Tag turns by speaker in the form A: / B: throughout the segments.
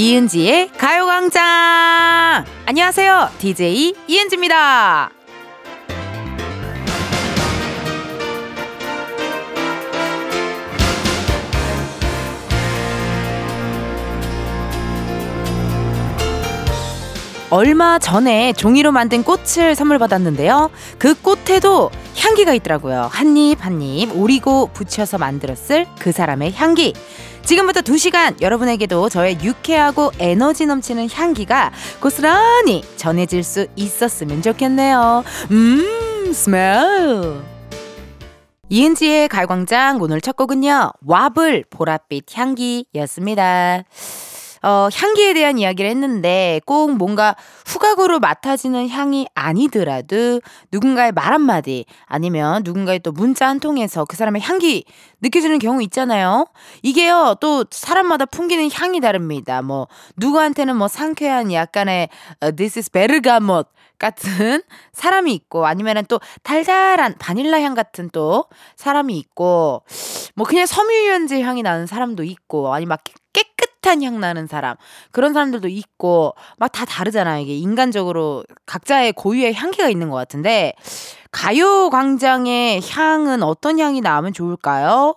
A: 이은지의 가요광장! 안녕하세요. DJ 이은지입니다. 얼마 전에 종이로 만든 꽃을 선물 받았는데요. 그 꽃에도 향기가 있더라고요. 한입 한입 오리고 붙여서 만들었을 그 사람의 향기. 지금부터 2시간 여러분에게도 저의 유쾌하고 에너지 넘치는 향기가 고스란히 전해질 수 있었으면 좋겠네요. 음, 스멜. 이은지의 갈광장 오늘 첫 곡은요. 와블 보랏빛 향기였습니다. 어, 향기에 대한 이야기를 했는데 꼭 뭔가 후각으로 맡아지는 향이 아니더라도 누군가의 말 한마디 아니면 누군가의 또 문자 한 통에서 그 사람의 향기 느껴지는 경우 있잖아요. 이게요, 또 사람마다 풍기는 향이 다릅니다. 뭐, 누구한테는 뭐 상쾌한 약간의 uh, this is 베르가못 같은 사람이 있고 아니면은 또 달달한 바닐라 향 같은 또 사람이 있고 뭐 그냥 섬유유연제 향이 나는 사람도 있고 아니 막 깨끗 깨끗한 향 나는 사람 그런 사람들도 있고 막 다 다르잖아요 이게 인간적으로 각자의 고유의 향기가 있는 것 같은데 가요 광장의 향은 어떤 향이 나면 좋을까요?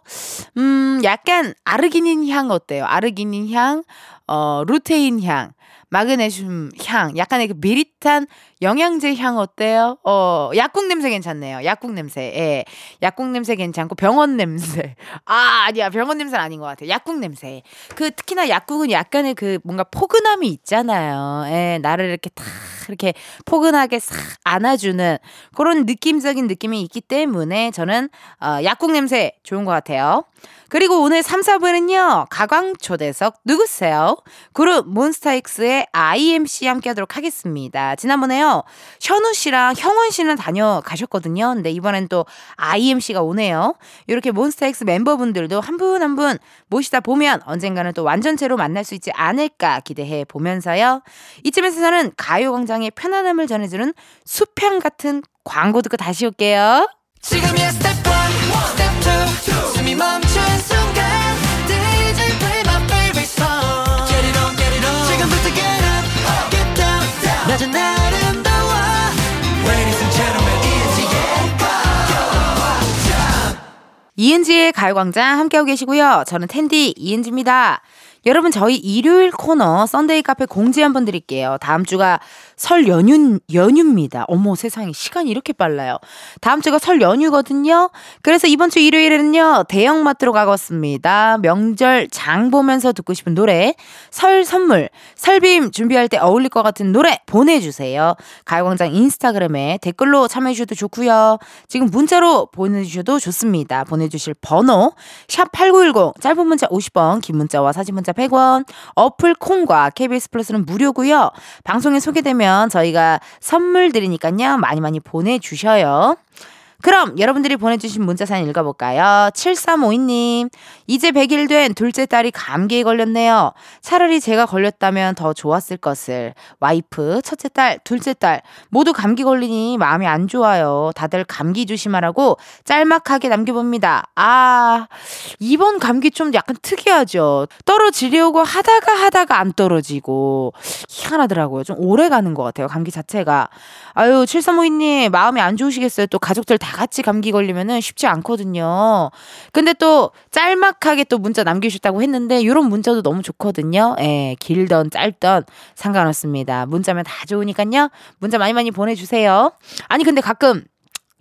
A: 음 약간 아르기닌 향 어때요? 아르기닌 향, 어 루테인 향, 마그네슘 향, 약간의 그 미릿한 영양제 향 어때요? 어, 약국 냄새 괜찮네요. 약국 냄새. 예. 약국 냄새 괜찮고 병원 냄새. 아, 아니야. 병원 냄새는 아닌 것 같아요. 약국 냄새. 그 특히나 약국은 약간의 그 뭔가 포근함이 있잖아요. 예. 나를 이렇게 탁 이렇게 포근하게 싹 안아주는 그런 느낌적인 느낌이 있기 때문에 저는 어, 약국 냄새 좋은 것 같아요. 그리고 오늘 3, 4부는요, 가광초대석 누구세요? 그룹 몬스타엑스의 IMC 함께 하도록 하겠습니다. 지난번에요, 현우 씨랑 형원 씨는 다녀가셨거든요. 근데 이번엔 또 IMC가 오네요. 이렇게 몬스타엑스 멤버분들도 한 분 한 분 모시다 보면 언젠가는 또 완전체로 만날 수 있지 않을까 기대해 보면서요. 이쯤에서 저는 가요광장의 편안함을 전해주는 숲멍 같은 광고 듣고 다시 올게요. 지금이야 스텝 1, 스텝 2, 숨이 멈춘 순간 이은지의 가요광장 함께하고 계시고요. 저는 은디 이은지입니다. 여러분 저희 일요일 코너 Sunday 카페 공지 한번 드릴게요. 다음 주가 설 연휴 연휴입니다. 어머 세상에 시간이 이렇게 빨라요. 다음 주가 설 연휴거든요. 그래서 이번 주 일요일에는요 대형마트로 가겠습니다. 명절 장 보면서 듣고 싶은 노래, 설 선물, 설빔 준비할 때 어울릴 것 같은 노래 보내주세요. 가요광장 인스타그램에 댓글로 참여해 주셔도 좋고요. 지금 문자로 보내주셔도 좋습니다. 보내주실 번호 샵 #8910 짧은 문자 50원, 긴 문자와 사진 문자 100원, 어플 콩과 KBS 플러스는 무료고요. 방송에 소개되면 저희가 선물 드리니까요. 많이 많이 보내주셔요. 그럼 여러분들이 보내주신 문자 사연 읽어볼까요? 7352님, 이제 100일 된 둘째 딸이 감기에 걸렸네요. 차라리 제가 걸렸다면 더 좋았을 것을. 와이프, 첫째 딸, 둘째 딸, 모두 감기 걸리니 마음이 안 좋아요. 다들 감기 조심하라고 짤막하게 남겨봅니다. 아, 이번 감기 좀 약간 특이하죠. 떨어지려고 하다가 하다가 안 떨어지고, 희한하더라고요. 좀 오래 가는 것 같아요. 감기 자체가. 아유, 7352님, 마음이 안 좋으시겠어요. 또 가족들 다 같이 감기 걸리면은 쉽지 않거든요. 근데 또 짤막하게 또 문자 남기셨다고 했는데 이런 문자도 너무 좋거든요. 예, 길던 짧던 상관없습니다. 문자면 다 좋으니까요. 문자 많이 많이 보내주세요. 아니 근데 가끔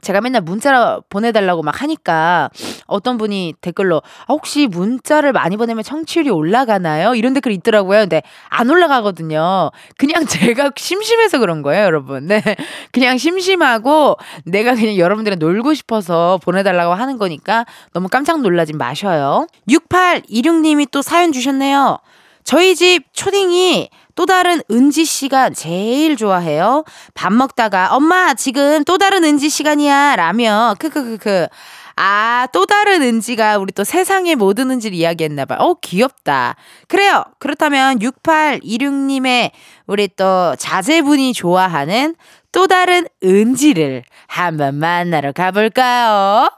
A: 제가 맨날 문자로 보내달라고 막 하니까 어떤 분이 댓글로 아, 혹시 문자를 많이 보내면 청취율이 올라가나요? 이런 댓글이 있더라고요. 근데 안 올라가거든요. 그냥 제가 심심해서 그런 거예요, 여러분. 네. 그냥 심심하고 내가 그냥 여러분들이 놀고 싶어서 보내달라고 하는 거니까 너무 깜짝 놀라지 마셔요. 6826님이 또 사연 주셨네요. 저희 집 초딩이 또 다른 은지 씨가 제일 좋아해요. 밥 먹다가 엄마 지금 또 다른 은지 시간이야 라며 크크크크. 아, 또 다른 은지가 우리 또 세상의 모든 은지를 이야기했나봐요. 어, 귀엽다. 그래요. 그렇다면 6826님의 우리 또 자제분이 좋아하는 또 다른 은지를 한번 만나러 가볼까요?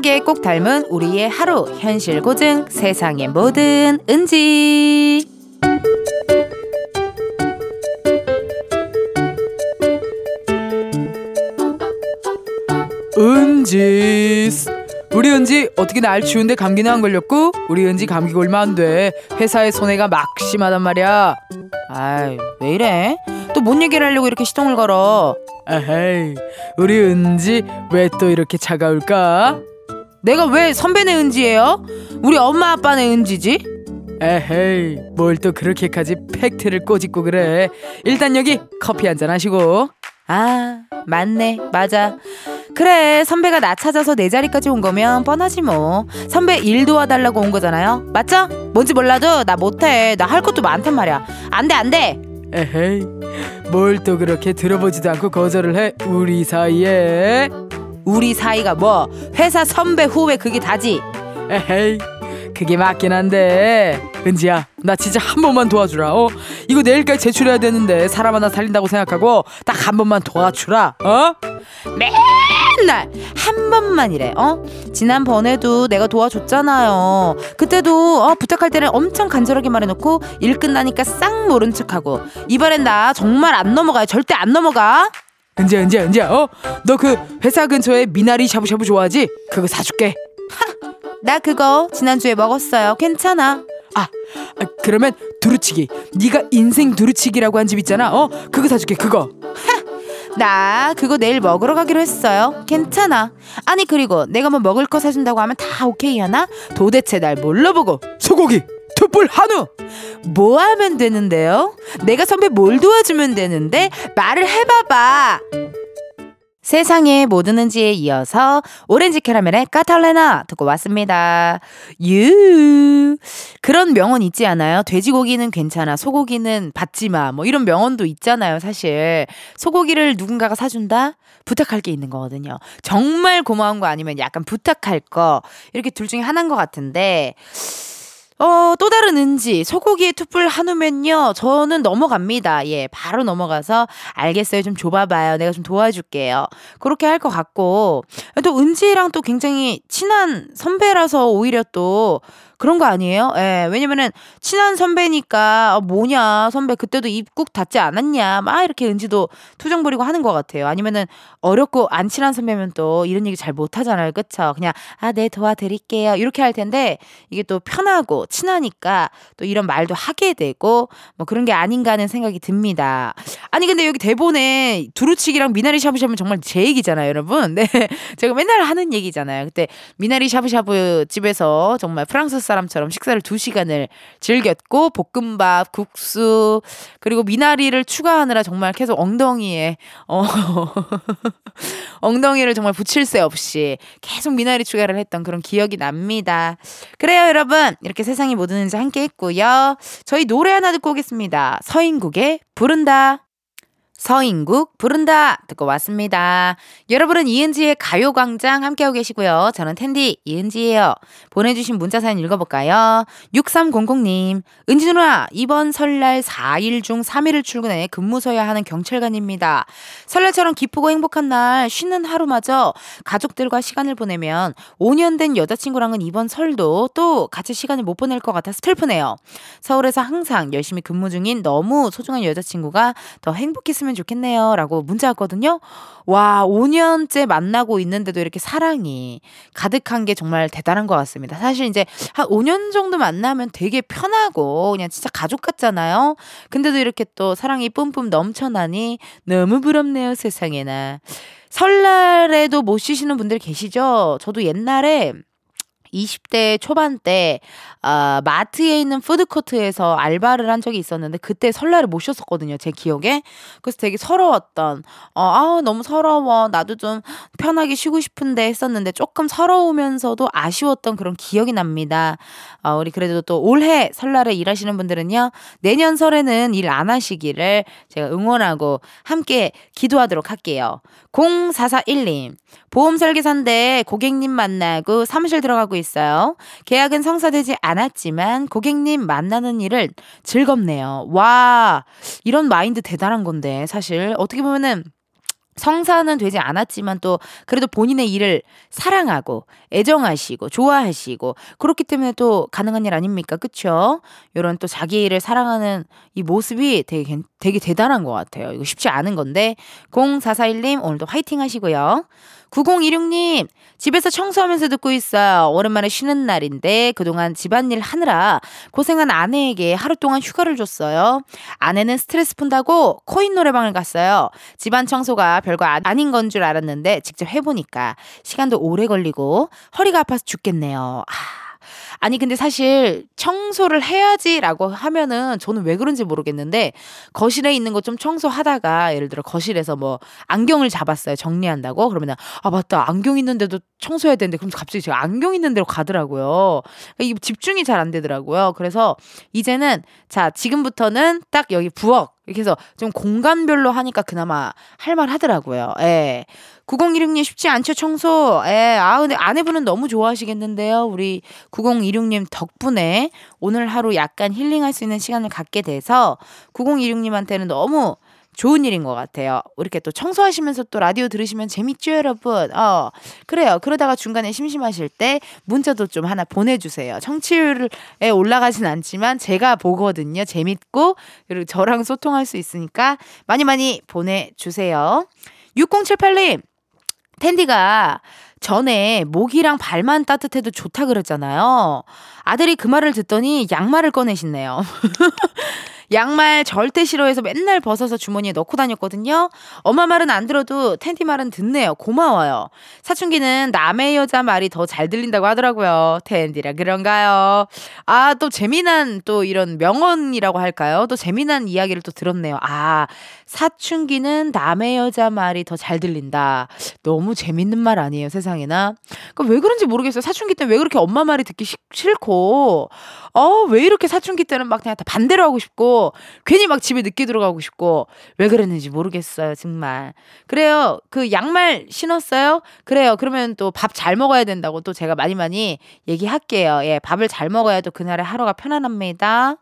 A: 꼼꼼하게 꼭 닮은 우리의 하루 현실 고증 세상의 모든 은지.
B: 은지스. 우리 은지 어떻게 날 추운데 감기나 안 걸렸고? 우리 은지 감기 걸면 안 돼. 회사의 손해가 막심하단 말이야.
A: 아이 왜 이래? 또 뭔 얘기를 하려고 이렇게 시동을 걸어?
B: 에헤이 우리 은지 왜 또 이렇게 차가울까
A: 내가 왜 선배네 은지예요? 우리 엄마 아빠네 은지지?
B: 에헤이 뭘 또 그렇게까지 팩트를 꼬집고 그래? 일단 여기 커피 한 잔 하시고.
A: 아 맞네 맞아. 그래 선배가 나 찾아서 내 자리까지 온 거면 뻔하지 뭐. 선배 일 도와달라고 온 거잖아요. 맞죠? 뭔지 몰라도 나 못해. 나 할 것도 많단 말이야. 안돼 안돼!
B: 에헤이 뭘 또 그렇게 들어보지도 않고 거절을 해 우리 사이에
A: 우리 사이가 뭐 회사 선배 후배 그게 다지?
B: 에헤이 그게 맞긴 한데. 은지야 나 진짜 한 번만 도와주라 어? 이거 내일까지 제출해야 되는데 사람 하나 살린다고 생각하고 딱 한 번만 도와주라 어?
A: 맨날 한 번만이래 어? 지난번에도 내가 도와줬잖아요. 그때도 어, 부탁할 때는 엄청 간절하게 말해놓고 일 끝나니까 싹 모른 척하고. 이번엔 나 정말 안 넘어가요. 절대 안 넘어가
B: 은지야 은지야 은지야 어 너 그 회사 근처에 미나리 샤브샤브 좋아하지? 그거 사줄게.
A: 나 그거 지난주에 먹었어요. 괜찮아.
B: 아, 아 그러면 두루치기. 네가 인생 두루치기라고 한 집 있잖아 어? 그거 사줄게 그거.
A: 나 그거 내일 먹으러 가기로 했어요. 괜찮아. 아니 그리고 내가 뭐 먹을 거 사준다고 하면 다 오케이 하나? 도대체 날 뭘로 보고?
B: 소고기 투뿔 한우
A: 뭐 하면 되는데요? 내가 선배 뭘 도와주면 되는데 말을 해봐봐. 세상의 모든 은지에 이어서 오렌지 캐러멜의 까탈레나 듣고 왔습니다. 유 그런 명언 있지 않아요? 돼지고기는 괜찮아, 소고기는 받지 마. 뭐 이런 명언도 있잖아요, 사실. 소고기를 누군가가 사준다? 부탁할 게 있는 거거든요. 정말 고마운 거 아니면 약간 부탁할 거 이렇게 둘 중에 하나인 것 같은데. 어, 또 다른 은지. 소고기에 투뿔 한우면요. 저는 넘어갑니다. 예, 바로 넘어가서 알겠어요. 좀 줘봐봐요. 내가 좀 도와줄게요. 그렇게 할 것 같고. 또 은지랑 또 굉장히 친한 선배라서 오히려 또 그런 거 아니에요? 예, 왜냐면은 친한 선배니까 어, 뭐냐 선배 그때도 입국 닫지 않았냐 막 이렇게 은지도 투정 부리고 하는 것 같아요. 아니면은 어렵고 안 친한 선배면 또 이런 얘기 잘 못 하잖아요, 그쵸? 그냥 아 네 도와드릴게요 이렇게 할 텐데 이게 또 편하고 친하니까 또 이런 말도 하게 되고 뭐 그런 게 아닌가 하는 생각이 듭니다. 아니 근데 여기 대본에 두루치기랑 미나리 샤브샤브는 정말 제 얘기잖아요, 여러분. 네, 제가 맨날 하는 얘기잖아요. 그때 미나리 샤브샤브 집에서 정말 프랑스 사람처럼 식사를 두 시간을 즐겼고 볶음밥, 국수 그리고 미나리를 추가하느라 정말 계속 엉덩이에 어 엉덩이를 정말 붙일 새 없이 계속 미나리 추가를 했던 그런 기억이 납니다. 그래요, 여러분. 이렇게 세상이 모든 지 함께 했고요. 저희 노래 하나 듣고 오겠습니다. 서인국의 부른다. 서인국 부른다 듣고 왔습니다. 여러분은 이은지의 가요광장 함께하고 계시고요. 저는 텐디 이은지예요. 보내주신 문자 사연 읽어볼까요? 6300님 은지 누나 이번 설날 4일 중 3일을 출근해 근무 서야 하는 경찰관입니다. 설날처럼 기쁘고 행복한 날 쉬는 하루마저 가족들과 시간을 보내면 5년 된 여자친구랑은 이번 설도 또 같이 시간을 못 보낼 것 같아 슬프네요. 서울에서 항상 열심히 근무 중인 너무 소중한 여자친구가 더 행복했으면 좋겠네요. 라고 문자 왔거든요. 와, 5년째 만나고 있는데도 이렇게 사랑이 가득한 게 정말 대단한 것 같습니다. 사실 이제 한 5년 정도 만나면 되게 편하고 그냥 진짜 가족 같잖아요. 근데도 이렇게 또 사랑이 뿜뿜 넘쳐나니 너무 부럽네요, 세상에나. 설날에도 못 쉬시는 분들 계시죠? 저도 옛날에 20대 초반 때, 아, 마트에 있는 푸드코트에서 알바를 한 적이 있었는데, 그때 설날을 못 쉬었었거든요, 제 기억에. 그래서 되게 서러웠던, 어, 아, 너무 서러워. 나도 좀 편하게 쉬고 싶은데 했었는데, 조금 서러우면서도 아쉬웠던 그런 기억이 납니다. 어, 우리 그래도 또 올해 설날에 일하시는 분들은요, 내년 설에는 일 안 하시기를 제가 응원하고 함께 기도하도록 할게요. 0441님, 보험 설계사인데 고객님 만나고 사무실 들어가고 있어요. 계약은 성사되지 않았지만 고객님 만나는 일은 즐겁네요. 와, 이런 마인드 대단한 건데, 사실. 어떻게 보면은 성사는 되지 않았지만 또 그래도 본인의 일을 사랑하고 애정하시고 좋아하시고 그렇기 때문에 또 가능한 일 아닙니까? 그쵸? 요런 또 자기 일을 사랑하는 이 모습이 되게, 되게 대단한 것 같아요. 이거 쉽지 않은 건데 0441님 오늘도 화이팅 하시고요. 9016님, 집에서 청소하면서 듣고 있어요. 오랜만에 쉬는 날인데 그동안 집안일 하느라 고생한 아내에게 하루 동안 휴가를 줬어요. 아내는 스트레스 푼다고 코인 노래방을 갔어요. 집안 청소가 별거 아닌 건 줄 알았는데 직접 해보니까 시간도 오래 걸리고 허리가 아파서 죽겠네요. 아. 아니 근데 사실 청소를 해야지라고 하면은 저는 왜 그런지 모르겠는데 거실에 있는 거 좀 청소하다가 예를 들어 거실에서 뭐 안경을 잡았어요 정리한다고? 그러면은 아 맞다. 안경 있는데도 청소해야 되는데 그럼 갑자기 제가 안경 있는 데로 가더라고요. 이 집중이 잘 안 되더라고요. 그래서 이제는 자 지금부터는 딱 여기 부엌 이렇게 해서 좀 공간별로 하니까 그나마 할만 하더라고요. 예. 9016님 쉽지 않죠, 청소. 예. 아, 근데 아내분은 너무 좋아하시겠는데요. 우리 9016님 덕분에 오늘 하루 약간 힐링할 수 있는 시간을 갖게 돼서 9016님한테는 너무 좋은 일인 것 같아요. 이렇게 또 청소하시면서 또 라디오 들으시면 재밌죠, 여러분? 어, 그래요. 그러다가 중간에 심심하실 때 문자도 좀 하나 보내주세요. 청취율에 올라가진 않지만 제가 보거든요. 재밌고, 그리고 저랑 소통할 수 있으니까 많이 많이 보내주세요. 6078님, 텐디가 전에 목이랑 발만 따뜻해도 좋다 그랬잖아요. 아들이 그 말을 듣더니 양말을 꺼내신네요. 양말 절대 싫어해서 맨날 벗어서 주머니에 넣고 다녔거든요. 엄마 말은 안 들어도 텐티 말은 듣네요. 고마워요. 사춘기는 남의 여자 말이 더 잘 들린다고 하더라고요. 텐디라 그런가요? 아, 또 재미난 또 이런 명언이라고 할까요? 또 재미난 이야기를 또 들었네요. 아, 사춘기는 남의 여자 말이 더 잘 들린다. 너무 재밌는 말 아니에요, 세상에나? 그왜 그런지 모르겠어요. 사춘기 때 왜 그렇게 엄마 말이 듣기 싫고, 어, 왜 이렇게 사춘기 때는 막 그냥 다 반대로 하고 싶고, 괜히 막 집에 늦게 들어가고 싶고, 왜 그랬는지 모르겠어요, 정말. 그래요. 그 양말 신었어요? 그래요. 그러면 또 밥 잘 먹어야 된다고 또 제가 많이 많이 얘기할게요. 예, 밥을 잘 먹어야 또 그날의 하루가 편안합니다.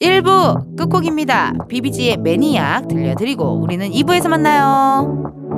A: 1부 끝곡입니다. 비비지의 매니악 들려드리고 우리는 2부에서 만나요.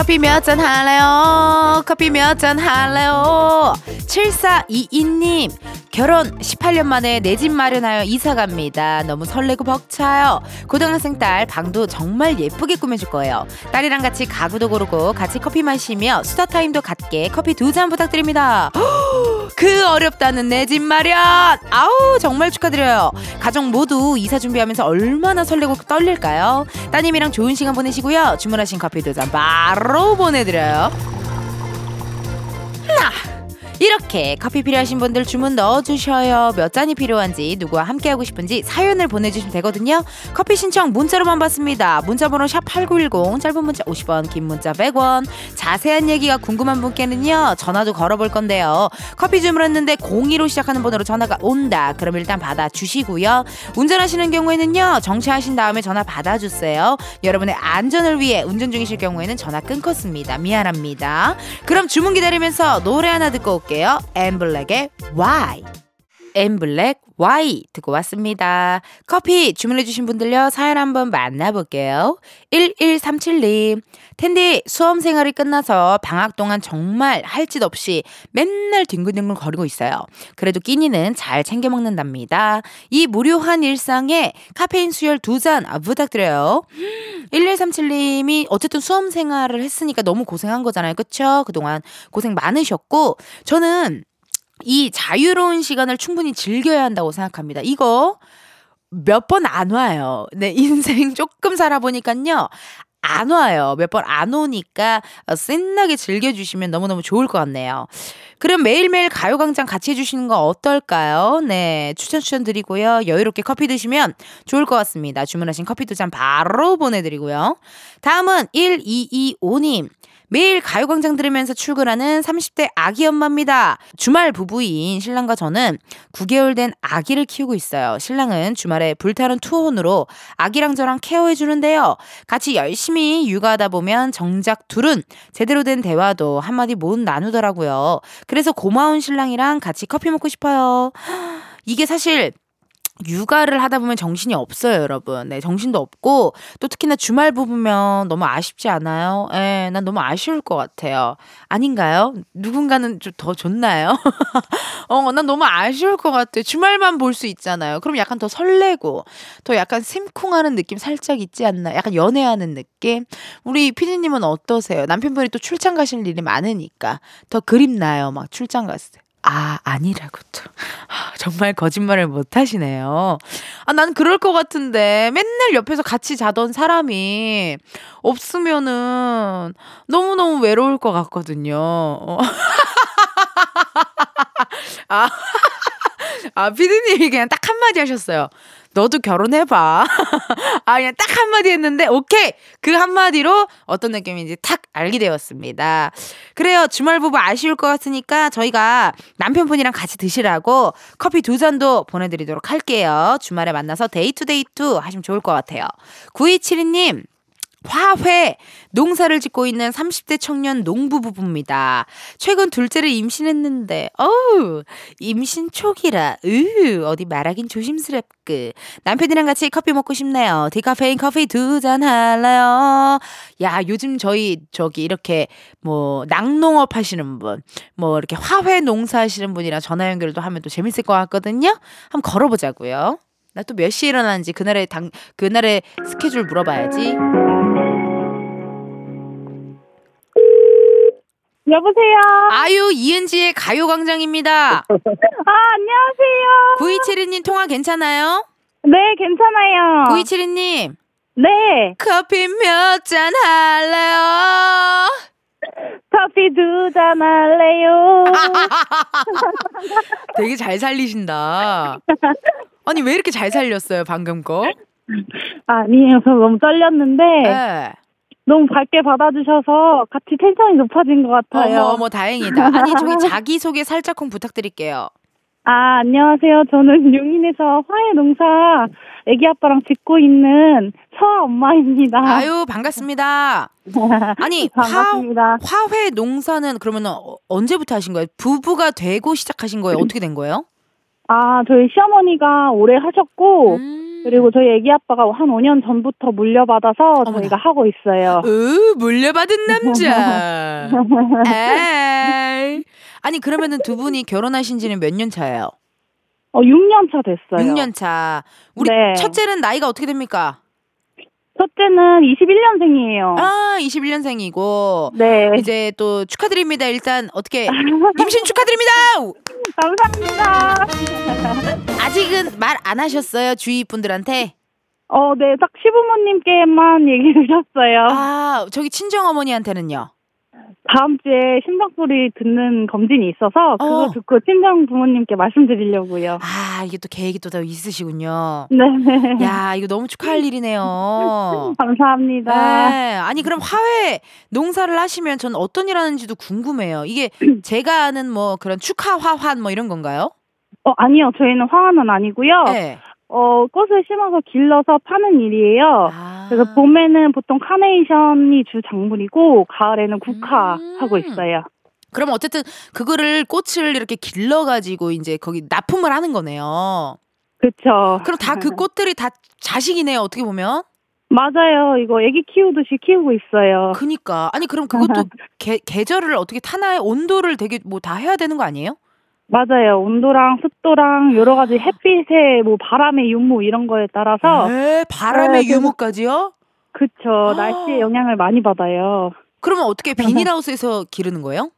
A: 커피 몇 잔 할래요? 커피 몇 잔 할래요? 7422님, 결혼 18년 만에 내 집 마련하여 이사 갑니다. 너무 설레고 벅차요. 고등학생 딸 방도 정말 예쁘게 꾸며줄 거예요. 딸이랑 같이 가구도 고르고 같이 커피 마시며 수다 타임도 갖게 커피 두 잔 부탁드립니다. 그 어렵다는 내 집 마련! 아우, 정말 축하드려요. 가족 모두 이사 준비하면서 얼마나 설레고 떨릴까요? 따님이랑 좋은 시간 보내시고요. 주문하신 커피 두 잔 바로 보내드려요. 나! 이렇게 커피 필요하신 분들 주문 넣어주셔요. 몇 잔이 필요한지 누구와 함께하고 싶은지 사연을 보내주시면 되거든요. 커피 신청 문자로만 받습니다. 문자번호 샵 8910 짧은 문자 50원 긴 문자 100원 자세한 얘기가 궁금한 분께는요. 전화도 걸어볼 건데요. 커피 주문했는데 02로 시작하는 번호로 전화가 온다. 그럼 일단 받아 주시고요. 운전하시는 경우에는요. 정차하신 다음에 전화 받아주세요. 여러분의 안전을 위해 운전 중이실 경우에는 전화 끊겠습니다. 미안합니다. 그럼 주문 기다리면서 노래 하나 듣고. 들을게요. 엠블랙의 Why. 엠블랙 Y 듣고 왔습니다. 커피 주문해주신 분들요, 사연 한번 만나볼게요. 1137님, 텐디 수험 생활이 끝나서 방학 동안 정말 할 짓 없이 맨날 뒹굴뒹굴 거리고 있어요. 그래도 끼니는 잘 챙겨 먹는답니다. 이 무료한 일상에 카페인 수혈 두 잔 부탁드려요. 1137님이 어쨌든 수험 생활을 했으니까 너무 고생한 거잖아요. 그쵸? 그동안 고생 많으셨고, 저는 이 자유로운 시간을 충분히 즐겨야 한다고 생각합니다. 이거 몇 번 안 와요. 네, 인생 조금 살아보니까요. 안 와요. 몇 번 안 오니까 어, 신나게 즐겨주시면 너무너무 좋을 것 같네요. 그럼 매일매일 가요광장 같이 해주시는 거 어떨까요? 네, 추천 추천 드리고요. 여유롭게 커피 드시면 좋을 것 같습니다. 주문하신 커피 두 잔 바로 보내드리고요. 다음은 1225님. 매일 가요광장 들으면서 출근하는 30대 아기 엄마입니다. 주말 부부인 신랑과 저는 9개월 된 아기를 키우고 있어요. 신랑은 주말에 불타는 투혼으로 아기랑 저랑 케어해 주는데요. 같이 열심히 육아하다 보면 정작 둘은 제대로 된 대화도 한마디 못 나누더라고요. 그래서 고마운 신랑이랑 같이 커피 먹고 싶어요. 이게 사실 육아를 하다 보면 정신이 없어요, 여러분. 네, 정신도 없고, 또 특히나 주말 부부면 너무 아쉽지 않아요? 예, 난 너무 아쉬울 것 같아요. 아닌가요? 누군가는 좀 더 좋나요? 어, 난 너무 아쉬울 것 같아요. 주말만 볼 수 있잖아요. 그럼 약간 더 설레고, 더 약간 심쿵하는 느낌 살짝 있지 않나? 약간 연애하는 느낌? 우리 피디님은 어떠세요? 남편분이 또 출장 가실 일이 많으니까. 더 그립나요? 막 출장 갔을 때. 아, 아니라고 또. 아, 정말 거짓말을 못 하시네요. 아, 난 그럴 것 같은데 맨날 옆에서 같이 자던 사람이 없으면은 너무너무 외로울 것 같거든요. 어. 아, 아, 피디님이 그냥 딱 한마디 하셨어요. 너도 결혼해봐. 아, 그냥 딱 한마디 했는데, 오케이! 그 한마디로 어떤 느낌인지 탁 알게 되었습니다. 그래요. 주말 부부 아쉬울 것 같으니까 저희가 남편분이랑 같이 드시라고 커피 두 잔도 보내드리도록 할게요. 주말에 만나서 데이트 데이트 하시면 좋을 것 같아요. 9272님, 화훼 농사를 짓고 있는 30대 청년 농부 부부입니다. 최근 둘째를 임신했는데 어우 임신 초기라 으 어디 말하긴 조심스럽그 남편이랑 같이 커피 먹고 싶네요. 디카페인 커피 두 잔 할래요. 야 요즘 저희 저기 이렇게 뭐 낙농업 하시는 분, 뭐 이렇게 화훼 농사 하시는 분이랑 전화 연결도 하면 또 재밌을 것 같거든요. 한번 걸어보자고요. 나 또 몇 시에 일어나는지 그날의 당 그날의 스케줄 물어봐야지.
C: 여보세요.
A: 아유 이은지의 가요광장입니다.
C: 아, 안녕하세요.
A: 9272님 통화 괜찮아요?
C: 네, 괜찮아요.
A: 9272님
C: 네,
A: 커피 몇 잔 할래요?
C: 커피 두 잔 할래요.
A: 되게 잘 살리신다. 아니 왜 이렇게 잘 살렸어요 방금 거?
C: 아니에요. 저 너무 떨렸는데
A: 네.
C: 너무 밝게 받아주셔서 같이 텐션이 높아진 것 같아요.
A: 어머 어머 다행이다. 아니 저기 자기 소개 살짝쿵 부탁드릴게요.
C: 아, 안녕하세요. 저는 용인에서 화훼 농사 애기 아빠랑 짓고 있는 서아 엄마입니다.
A: 아유 반갑습니다. 아니 화
C: 반갑습니다.
A: 화훼 농사는 그러면 어, 언제부터 하신 거예요? 부부가 되고 시작하신 거예요? 어떻게 된 거예요?
C: 아, 저희 시어머니가 오래 하셨고
A: 음.
C: 그리고 저희 애기 아빠가 한 5년 전부터 물려받아서
A: 어머나.
C: 저희가 하고 있어요.
A: 으, 물려받은 남자. 에이. 아니, 그러면은 두 분이 결혼하신 지는 몇 년 차예요?
C: 어, 6년 차 됐어요.
A: 6년 차. 우리
C: 네.
A: 첫째는 나이가 어떻게 됩니까?
C: 첫째는 21년생이에요.
A: 아, 21년생이고.
C: 네.
A: 이제 또 축하드립니다. 일단 어떻게 임신 축하드립니다.
C: 감사합니다.
A: 아직은 말 안 하셨어요? 주위 분들한테?
C: 어, 네. 딱 시부모님께만 얘기 드렸어요.
A: 아, 저기 친정 어머니한테는요.
C: 다음 주에 심장 소리 듣는 검진이 있어서 그거
A: 어.
C: 듣고 친정 부모님께 말씀드리려고요.
A: 아, 이게 또 계획이 또 더 있으시군요.
C: 네.
A: 야, 이거 너무 축하할 일이네요.
C: 감사합니다.
A: 네. 아니 그럼 화훼 농사를 하시면 저는 어떤 일 하는지도 궁금해요. 이게 제가 아는 뭐 그런 축하 화환 뭐 이런 건가요?
C: 어, 아니요. 저희는 화환은 아니고요.
A: 네.
C: 어, 꽃을 심어서 길러서 파는 일이에요.
A: 아.
C: 그래서 봄에는 보통 카네이션이 주 작물이고 가을에는 국화
A: 음.
C: 하고 있어요.
A: 그럼 어쨌든 그거를 꽃을 이렇게 길러 가지고 이제 거기 납품을 하는 거네요.
C: 그렇죠.
A: 그럼 다 그 꽃들이 다 자식이네요. 어떻게 보면.
C: 맞아요. 이거 애기 키우듯이 키우고 있어요.
A: 그니까 아니 그럼 그것도 계, 계절을 어떻게 타나요? 온도를 되게 뭐 다 해야 되는 거 아니에요?
C: 맞아요. 온도랑 습도랑 여러 가지 햇빛에 뭐 바람의 유무 이런 거에 따라서
A: 에, 바람의
C: 네,
A: 유무까지요?
C: 그쵸. 날씨의 영향을 많이 받아요.
A: 그러면 어떻게 비닐하우스에서 기르는 거예요?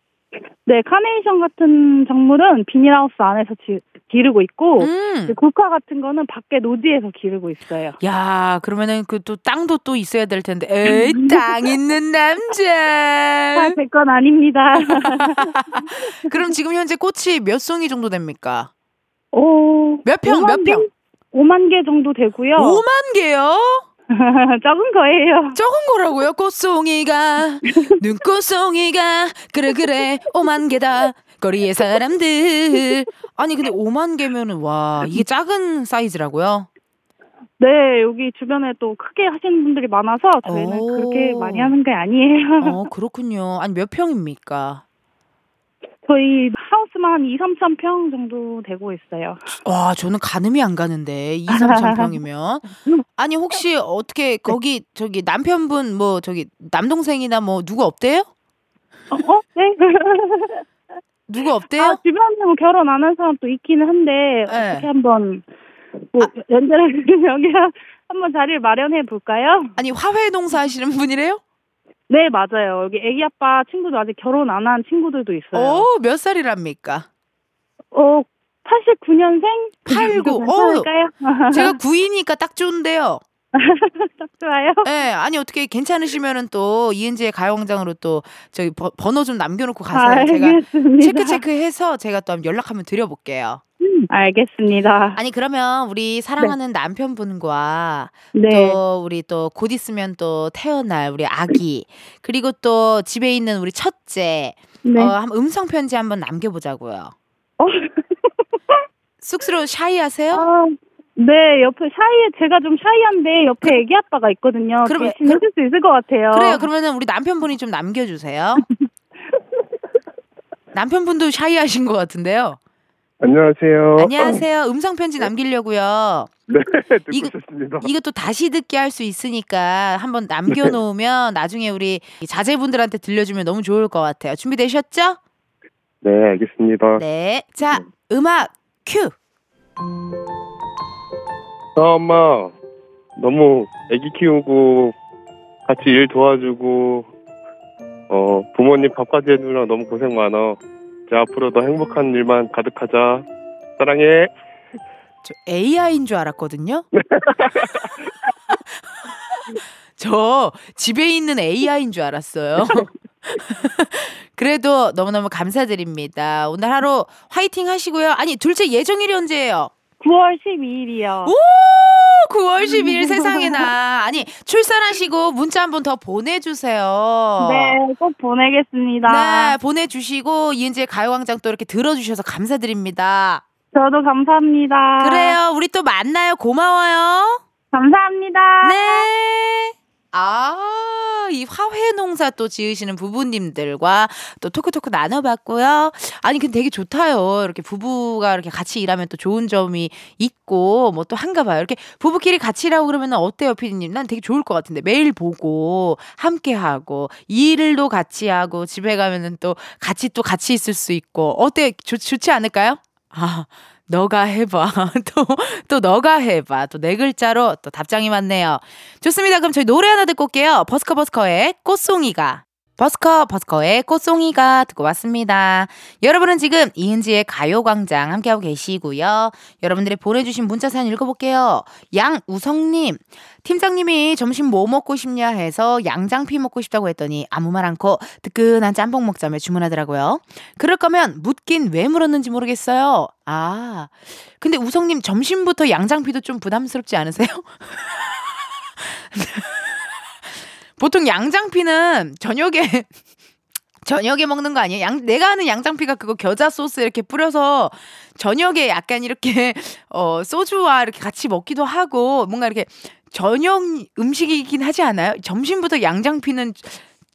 C: 네, 카네이션 같은 작물은 비닐하우스 안에서 지, 기르고 있고
A: 음.
C: 그 국화 같은 거는 밖에 노지에서 기르고 있어요.
A: 야, 그러면은 그 또 땅도 또 있어야 될 텐데. 에이, 땅 있는 남자.
C: 제건 아닙니다.
A: 그럼 지금 현재 꽃이 몇 송이 정도 됩니까?
C: 오,
A: 몇 평,
C: 5만
A: 몇
C: 개?
A: 평?
C: 5만 개 정도 되고요.
A: 5만 개요?
C: 적은 거예요.
A: 적은 거라고요? 꽃송이가 눈꽃송이가 그래 그래 5만 개다 거리의 사람들 아니 근데 5만 개면은 와 이게 작은 사이즈라고요?
C: 네, 여기 주변에 또 크게 하시는 분들이 많아서 저희는
A: 오.
C: 그렇게 많이 하는 게 아니에요.
A: 어 그렇군요 아니 몇 평입니까?
C: 저희 하우스만 한 2, 3, 3평 정도 되고 있어요.
A: 와 저는 가늠이 안 가는데 2, 3천 평이면 아니 혹시 어떻게 거기 저기 남편분 뭐 저기 남동생이나 뭐 누구 없대요?
C: 어, 어? 네?
A: 누구 없대요?
C: 아, 주변에 뭐 결혼 안 한 사람 또 있기는 한데
A: 네.
C: 어떻게 한번 뭐
A: 아.
C: 연재랑 여기랑 한번 자리를 마련해 볼까요?
A: 아니 화훼 농사 하시는 분이래요?
C: 네, 맞아요. 여기 애기 아빠 친구도 아직 결혼 안 한 친구들도 있어요.
A: 오, 몇 살이랍니까?
C: 어, 89년생?
A: 89. 어. 제가 9이니까 딱 좋은데요.
C: 딱 좋아요.
A: 예, 아니 어떻게 괜찮으시면은 또 이은지의 가요광장으로 또 저기 버- 번호 좀 남겨놓고 가세요. 제가
C: 알겠습니다.
A: 체크 체크해서 제가 또 한번 연락 한번 드려볼게요.
C: 알겠습니다.
A: 아니 그러면 우리 사랑하는 남편분과
C: 네.
A: 또 우리 또 곧 있으면 또 태어날 우리 아기 그리고 또 집에 있는 우리 첫째
C: 네.
A: 어, 한번 음성 편지 한번 남겨보자고요.
C: 어.
A: 쑥스러워 샤이하세요?
C: 아, 네, 옆에 샤이에 제가 좀 샤이한데 옆에 애기 아빠가 있거든요.
A: 그럼-
C: 대신 해줄 수 있을 것 같아요.
A: 그래요. 그러면은 우리 남편분이 좀 남겨주세요. 남편분도 샤이하신 것 같은데요.
D: 안녕하세요.
A: 안녕하세요. 음성 편지 남기려고요.
D: 네, 듣고
A: 이거-
D: 있었습니다.
A: 이것도 다시 듣게 할 수 있으니까 한번 남겨놓으면 나중에 우리 자제분들한테 들려주면 너무 좋을 것 같아요. 준비되셨죠?
D: 네, 알겠습니다.
A: 네. 자, 음악 큐.
D: 아, 엄마, 너무 아기 키우고 같이 일 도와주고 어 부모님 밥까지 해주느라 너무 고생 많아. 이제 앞으로도 행복한 일만 가득하자. 사랑해.
A: 저 AI인 줄 알았거든요. 저 집에 있는 AI인 줄 알았어요. 그래도 너무너무 감사드립니다. 오늘 하루 화이팅 하시고요. 아니, 둘째 예정일이 언제예요?
C: 9월 12일이요.
A: 오! 9월 12일 세상에나. 아니, 출산하시고 문자 한 번 더 보내주세요.
C: 네, 꼭 보내겠습니다.
A: 네, 보내주시고, 이은지의 가요광장 또 이렇게 들어주셔서 감사드립니다.
C: 저도 감사합니다.
A: 그래요. 우리 또 만나요. 고마워요.
C: 감사합니다.
A: 네. 아, 이 화훼 농사 또 지으시는 부부님들과 또 토크토크 나눠봤고요. 아니, 근데 되게 좋다요. 이렇게 부부가 이렇게 같이 일하면 또 좋은 점이 있고, 뭐 또 한가 봐요. 이렇게 부부끼리 같이 일하고 그러면 어때요, 피디님? 난 되게 좋을 것 같은데. 매일 보고, 함께 하고, 일도 같이 하고, 집에 가면은 또 같이 또 같이 있을 수 있고, 어때? 좋, 좋지 않을까요? 아, 너가 해봐. 또, 또 너가 해봐. 또 네 글자로 또 답장이 많네요. 좋습니다. 그럼 저희 노래 하나 듣고 올게요. 버스커 버스커의 꽃송이가. 버스커 버스커의 꽃송이가 듣고 왔습니다. 여러분은 지금 이은지의 가요광장 함께하고 계시고요. 여러분들이 보내주신 문자 사연 읽어볼게요. 양우성님, 팀장님이 점심 뭐 먹고 싶냐 해서 양장피 먹고 싶다고 했더니 아무 말 않고 뜨끈한 짬뽕 먹자며 주문하더라고요. 그럴 거면 묻긴 왜 물었는지 모르겠어요. 아, 근데 우성님 점심부터 양장피도 좀 부담스럽지 않으세요? 보통 양장피는 저녁에 저녁에 먹는 거 아니에요? 양, 내가 아는 양장피가 그거 겨자 소스 이렇게 뿌려서 저녁에 약간 이렇게 어 소주와 이렇게 같이 먹기도 하고 뭔가 이렇게 저녁 음식이긴 하지 않아요? 점심부터 양장피는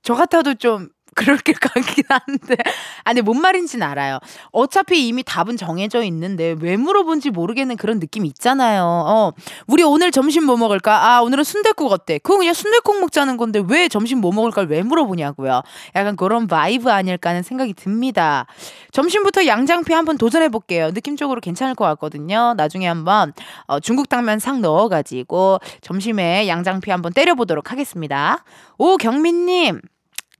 A: 저 같아도 좀 그럴 것 같긴 한데. 아, 근데 뭔 말인지는 알아요. 어차피 이미 답은 정해져 있는데 왜 물어본지 모르겠는 그런 느낌이 있잖아요. 어, 우리 오늘 점심 뭐 먹을까? 아, 오늘은 순댓국 어때? 그거 그냥 순댓국 먹자는 건데 왜 점심 뭐 먹을까? 왜 물어보냐고요. 약간 그런 vibe 아닐까 하는 생각이 듭니다. 점심부터 양장피 한번 도전해 볼게요. 느낌적으로 괜찮을 것 같거든요. 나중에 한번 어, 중국 당면 상 넣어가지고 점심에 양장피 한번 때려보도록 하겠습니다. 오 경민님.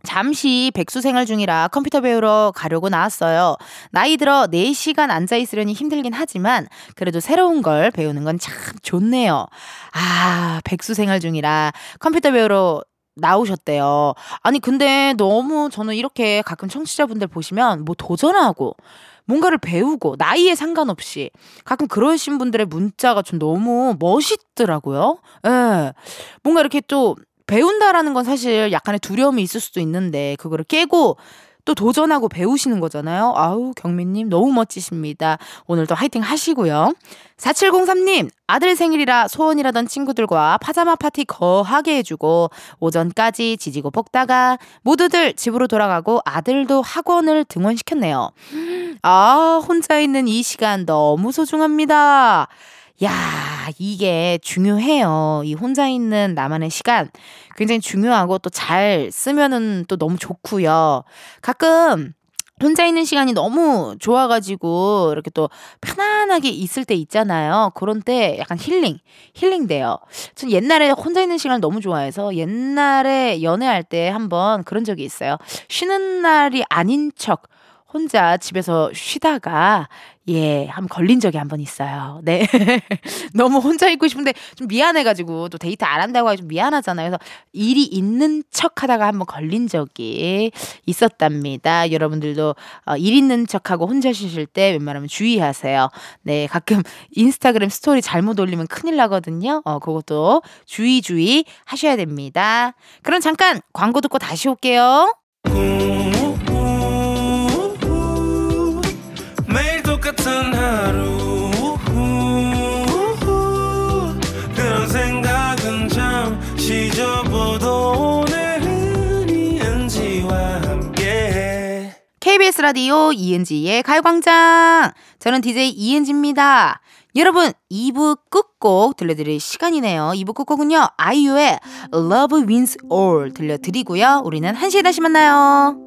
A: 잠시 백수 생활 중이라 컴퓨터 배우러 가려고 나왔어요. 나이 들어 4시간 앉아 있으려니 힘들긴 하지만 그래도 새로운 걸 배우는 건 참 좋네요. 아, 백수 생활 중이라 컴퓨터 배우러 나오셨대요. 아니, 근데 너무 저는 이렇게 가끔 청취자분들 보시면 뭐 도전하고 뭔가를 배우고 나이에 상관없이 가끔 그러신 분들의 문자가 좀 너무 멋있더라고요. 예. 뭔가 이렇게 또 배운다라는 건 사실 약간의 두려움이 있을 수도 있는데 그거를 깨고 또 도전하고 배우시는 거잖아요. 아우, 경민님 너무 멋지십니다. 오늘도 화이팅 하시고요. 4703님, 아들 생일이라 소원이라던 친구들과 파자마 파티 거하게 해주고 오전까지 지지고 볶다가 모두들 집으로 돌아가고 아들도 학원을 등원시켰네요. 아, 혼자 있는 이 시간 너무 소중합니다. 야, 이게 중요해요. 이 혼자 있는 나만의 시간 굉장히 중요하고 또 잘 쓰면은 또 너무 좋고요. 가끔 혼자 있는 시간이 너무 좋아가지고 이렇게 또 편안하게 있을 때 있잖아요. 그런 때 약간 힐링, 힐링 돼요. 전 옛날에 혼자 있는 시간을 너무 좋아해서 옛날에 연애할 때 한번 그런 적이 있어요. 쉬는 날이 아닌 척 혼자 집에서 쉬다가 예, 한번 걸린 적이 한 번 있어요. 네. 너무 혼자 있고 싶은데 좀 미안해가지고 또 데이트 안 한다고 하기 좀 미안하잖아요. 그래서 일이 있는 척 하다가 한번 걸린 적이 있었답니다. 여러분들도 어, 일 있는 척하고 혼자 쉬실 때 웬만하면 주의하세요. 네, 가끔 인스타그램 스토리 잘못 올리면 큰일 나거든요. 어, 그것도 주의 주의 하셔야 됩니다. 그럼 잠깐 광고 듣고 다시 올게요.
E: 같은 하루 그런 생각은 잠시 접어도 오늘은 이은지와 함께
A: KBS 라디오 이은지의 가요광장. 저는 DJ 이은지입니다. 여러분, 2부 끝곡 들려드릴 시간이네요. 2부 끝곡은요, 아이유의 Love Wins All 들려드리고요. 우리는 1시에 다시 만나요.